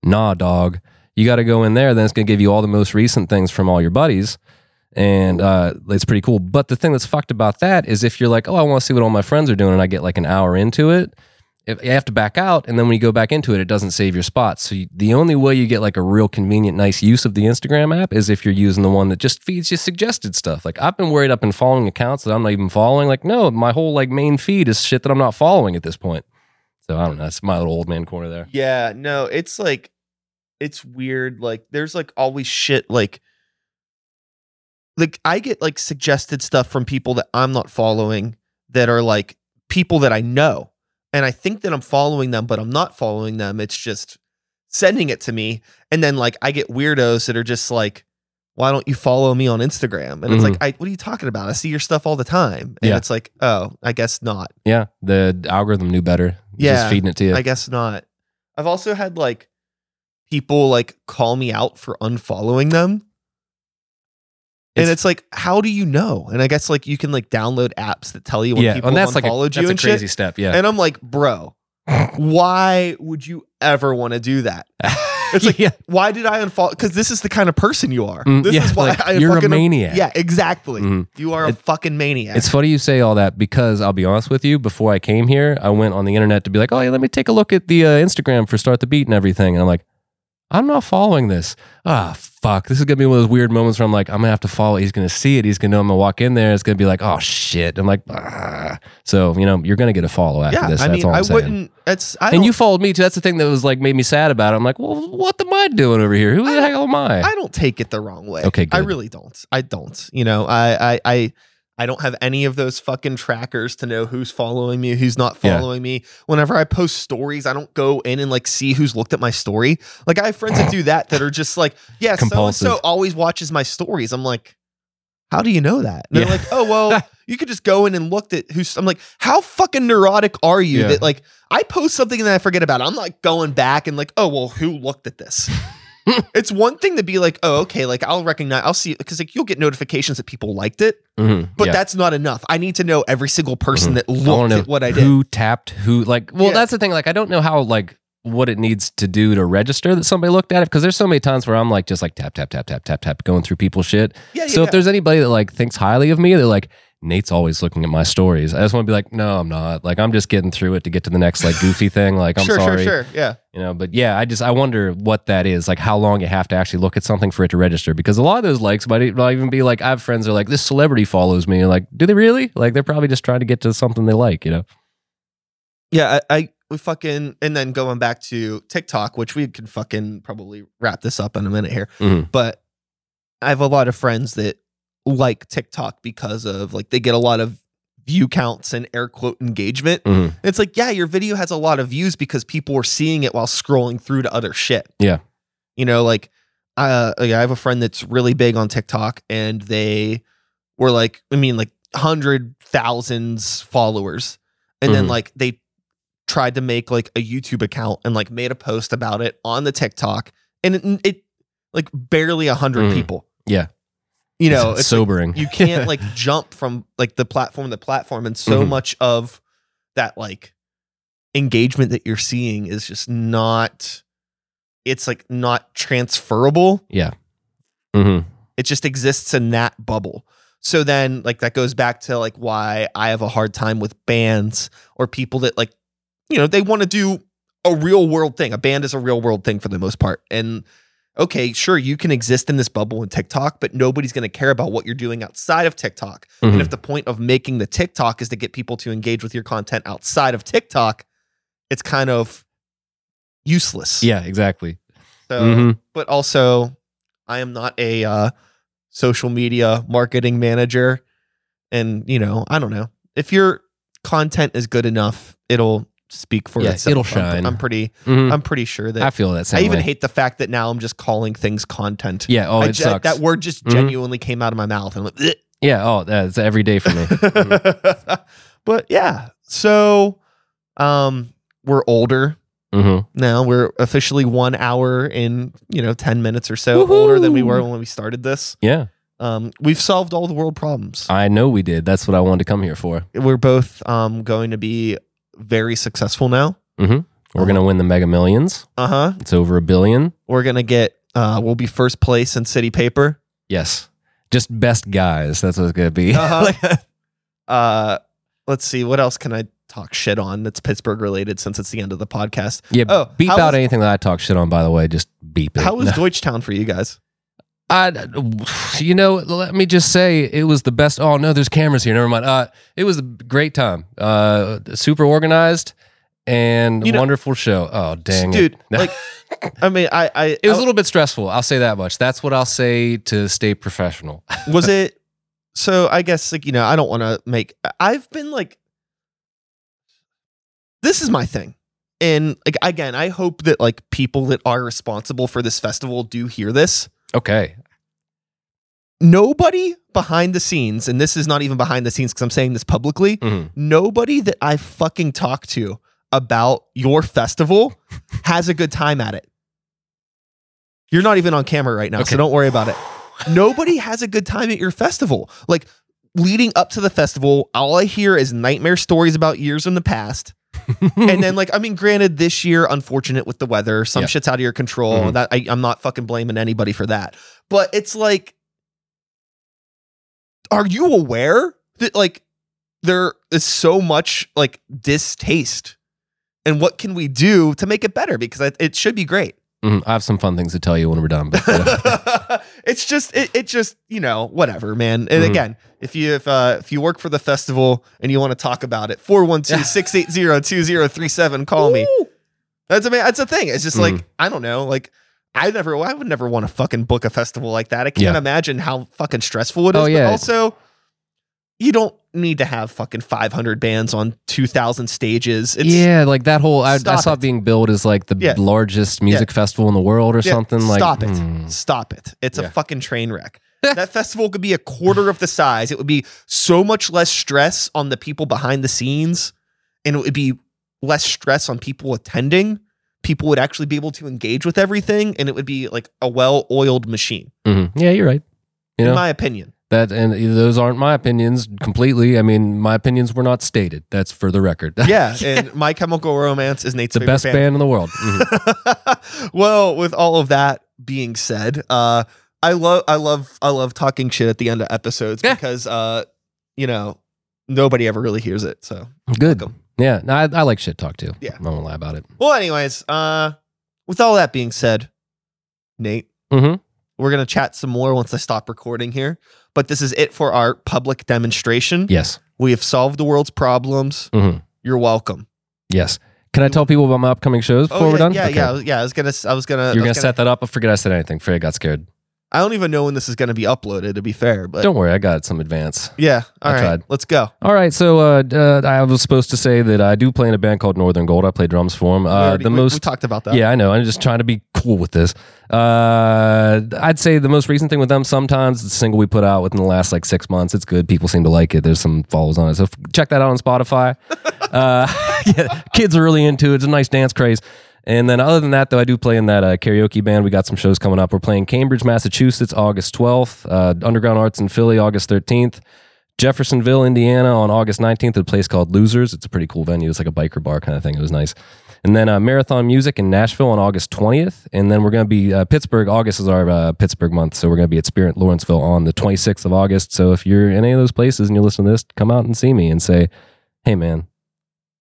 Nah, dog. You got to go in there, then it's going to give you all the most recent things from all your buddies and uh, it's pretty cool. But the thing that's fucked about that is if you're like, oh, I want to see what all my friends are doing, and I get like an hour into it, if, you have to back out, and then when you go back into it, it doesn't save your spots. So you, the only way you get like a real convenient, nice use of the Instagram app is if you're using the one that just feeds you suggested stuff. Like I've been worried, I've been following accounts that I'm not even following. Like no, my whole like main feed is shit that I'm not following at this point. So I don't know. That's my little old man corner there. Yeah, no, it's like it's weird. Like there's like always shit like like I get like suggested stuff from people that I'm not following that are like people that I know. And I think that I'm following them, but I'm not following them. It's just sending it to me. And then like I get weirdos that are just like, why don't you follow me on Instagram? And it's like, mm-hmm. I what are you talking about? I see your stuff all the time. And Yeah. it's like, oh, I guess not. Yeah, the algorithm knew better. It's Yeah, just feeding it to you. I guess not. I've also had like people like call me out for unfollowing them. And It's- like, how do you know? And I guess like you can like download apps that tell you when yeah, people and that's like a, that's you a and crazy shit. step. Yeah, And I'm like, bro, why would you ever want to do that? It's like, yeah, why did I unfollow? Because this is the kind of person you are. Mm, this yeah, is why like, I you're a fucking maniac. Yeah, exactly. Mhm. You are a It- fucking maniac. It's funny you say all that because I'll be honest with you. Before I came here, I went on the internet to be like, "Oh, yeah, let me take a look at the uh, Instagram for Start the Beat and everything." And I'm like, "I'm not following this. Ah, fuck. This is gonna be one of those weird moments where I'm like, I'm gonna have to follow. He's gonna see it. He's gonna know I'm gonna walk in there. It's gonna be like, oh shit. I'm like, ah. So you know, you're gonna get a follow after yeah, this. I That's mean, all I'm I saying. wouldn't. It's I and you followed me too. That's the thing that was like made me sad about it. I'm like, well, what am I doing over here? Who the I- hell am I? I don't take it the wrong way. Okay, I really don't. I don't. You know, I I I I don't have any of those fucking trackers to know who's following me, who's not Yeah. following me. Whenever I post stories, I don't go in and like see who's looked at my story. Like I have friends that do that that are just like, yeah, so and so always watches my stories. I'm like, how do you know that? And they're like, oh well, you could just go in and look at who's. I'm like, how fucking neurotic are you Yeah. that like I post something and then I forget about it. I'm like going back and like, oh well, who looked at this? it's one thing to be like, oh, okay, like I'll recognize, I'll see, because like you'll get notifications that people liked it, Mhm, but yeah. that's not enough. I need to know every single person Mhm. that looked at what I did. Who tapped who? Like, well, Yeah. that's the thing. Like, I don't know how like what it needs to do to register that somebody looked at it because there's so many times where I'm like just like tap tap tap tap tap tap going through people's shit. Yeah, yeah, so yeah. if there's anybody that like thinks highly of me, they're like. Nate's always looking at my stories. I just want to be like, no, I'm not. Like, I'm just getting through it to get to the next like goofy thing. Like, I'm sure, sorry, sure, sure, yeah. you know. But yeah, I just I wonder what that is. Like, how long you have to actually look at something for it to register? Because a lot of those likes might, might even be like, I have friends that are like, this celebrity follows me. Like, do they really? Like, they're probably just trying to get to something they like. You know. Yeah, I, I we fucking and then going back to TikTok, which we can fucking probably wrap this up in a minute here. Mhm. But I have a lot of friends that like TikTok because of like they get a lot of view counts and air quote engagement. Mhm. It's like, yeah, your video has a lot of views because people are seeing it while scrolling through to other shit. Yeah. You know, like uh I have a friend that's really big on TikTok and they were like, I mean, like hundred thousands followers. And then Mhm. like they tried to make like a YouTube account and like made a post about it on the TikTok. And it, it like barely a hundred Mhm. people. Yeah. You know, It's it's like, sobering. you can't like jump from like the platform to platform and so Mhm. much of that like engagement that you're seeing is just not it's like not transferable yeah. hmm it just exists in that bubble so then like that goes back to like why i have a hard time with bands or people that like you know they want to do a real world thing a band is a real world thing for the most part and okay sure you can exist in this bubble in tiktok but nobody's going to care about what you're doing outside of tiktok Mm-hmm. and if the point of making the tiktok is to get people to engage with your content outside of tiktok it's kind of useless Yeah. Exactly. so Mhm. but also I am not a uh, social media marketing manager, and you know I don't know if your content is good enough, it'll speak for Yeah, itself. it'll I'm- I'm, pretty. Mhm. I'm pretty sure that. I feel that same. I even way. hate the fact that now I'm just calling things content. Yeah. Oh, I it ju- sucks. that word just Mhm. genuinely came out of my mouth, and I'm like, "Bleh." yeah. Oh, that's every day for me. But yeah. So, um, we're older hmm now. We're officially one hour in, you know, 10 minutes or so older than we were when we started this. Yeah. Um, we've solved all the world problems. I know we did. That's what I wanted to come here for. We're both um, going to be very successful now. We're gonna win the Mega Millions. Uh huh. It's over a billion. We're going to get, uh, we'll be first place in City Paper. Yes. Just best guys. That's what it's gonna be. Uh-huh. uh, let's see. What else can I talk shit on that's Pittsburgh related since it's the end of the podcast? yeah. Oh, beep out was- anything that I talk shit on. By the way, just beep it. How was No. Deutschtown for you guys? I, you know, let me just say it was the best. Oh no, there's cameras here. Never mind. Uh, it was a great time. Uh, super organized, and You know- wonderful show. Oh dang dude. it. Like, I mean, I, I it was I- a little bit stressful. I'll say that much. That's what I'll say to stay professional. was it so i guess like you know i don't want to make i've been like this is my thing and like again i hope that like people that are responsible for this festival do hear this Okay. nobody behind the scenes and this is not even behind the scenes because i'm saying this publicly Mhm. nobody that i fucking talk to about your festival has a good time at it you're not even on camera right now Okay. so don't worry about it nobody has a good time at your festival. Like leading up to the festival, all I hear is nightmare stories about years in the past. and then like I mean, granted, this year, unfortunate with the weather, some Yeah. shit's out of your control. Mhm. That I, I'm not fucking blaming anybody for that. But it's like, are you aware that like there is so much like distaste? And what can we do to make it better? Because it, it should be great. Mhm. I have some fun things to tell you when we're done. But uh, it's just it, it just you know whatever man and Mhm. again if you if uh if you work for the festival and you want to talk about it 412-680-2037 call me that's a man that's a thing it's just like Mhm. i don't know like i never i would never want to fucking book a festival like that i can't Yeah. imagine how fucking stressful it is Oh, yeah. but also you don't need to have fucking 500 bands on 2000 stages it's yeah, like that whole I, I saw it. it being billed as like the Yeah. largest music festival in the world or Yeah, something. Like stop it. hmm. Stop it. It's a fucking train wreck. That festival could be a quarter of the size. It would be so much less stress on the people behind the scenes, and it would be less stress on people attending. People would actually be able to engage with everything, and it would be like a well oiled machine, Mhm. Yeah, you're right. You in know my opinion. that, and those aren't my opinions completely. I mean, my opinions were not stated. That's for the record. Yeah, and My Chemical Romance is Nate's the best band in the world. Mhm. well, with all of that being said, uh, I love, I love, I love talking shit at the end of episodes Yeah. because, uh, you know, nobody ever really hears it. So, Good. Welcome. Yeah, no, I, I like shit talk too. Yeah. I won't lie about it. well, anyways, uh, with all that being said, Nate, Mm-hmm. we're gonna chat some more once I stop recording here. But this is it for our public demonstration. Yes. We have solved the world's problems. Mm-hmm. You're welcome. Yes. Can I tell people about my upcoming shows before oh, yeah, we're done? yeah, Okay. yeah, yeah. I was gonna, I was gonna, You're was gonna set that up. I forget I said anything. Freya got scared. I don't even know when this is gonna be uploaded. To be fair, but Don't worry, I got some advance. yeah. All I right, tried. let's go. All right, so uh, uh, I was supposed to say that I do play in a band called Northern Gold. I play drums for them. Uh, already- the we- most we talked about that. Yeah, I know. I'm just trying to be cool with this. Uh, I'd say the most recent thing with them sometimes the single we put out within the last like six months. It's good. People seem to like it. There's some follows on it. So f- check that out on Spotify. uh, yeah, kids are really into it. It's a nice dance craze. And then other than that, though, I do play in that uh, karaoke band. We got some shows coming up. We're playing Cambridge, Massachusetts, August 12th. Uh, Underground Arts in Philly, August 13th. Jeffersonville, Indiana on August 19th at a place called Losers. It's a pretty cool venue. It's like a biker bar kind of thing. It was nice. And then uh, Marathon Music in Nashville on August 20th. And then we're going to be uh, Pittsburgh. August is our uh, Pittsburgh month. So we're going to be at Spirit Lawrenceville on the 26th of August. So if you're in any of those places and you listen to this, come out and see me and say, hey, man,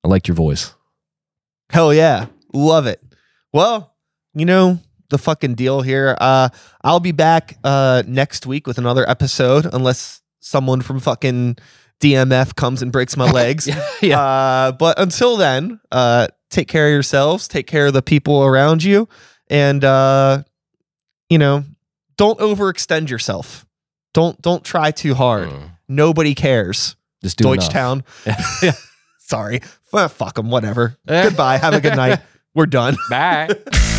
I liked your voice. Hell yeah. Love it. Well, you know, the fucking deal here. Uh I'll be back uh next week with another episode unless someone from fucking DMF comes and breaks my legs. yeah. Uh but until then, uh take care of yourselves, take care of the people around you and uh you know, don't overextend yourself. Don't don't try too hard. Mm. Nobody cares. Just do. Deutschtown. Sorry. Well, fuck them. Whatever. Eh. Goodbye. Have a good night. We're done. Bye.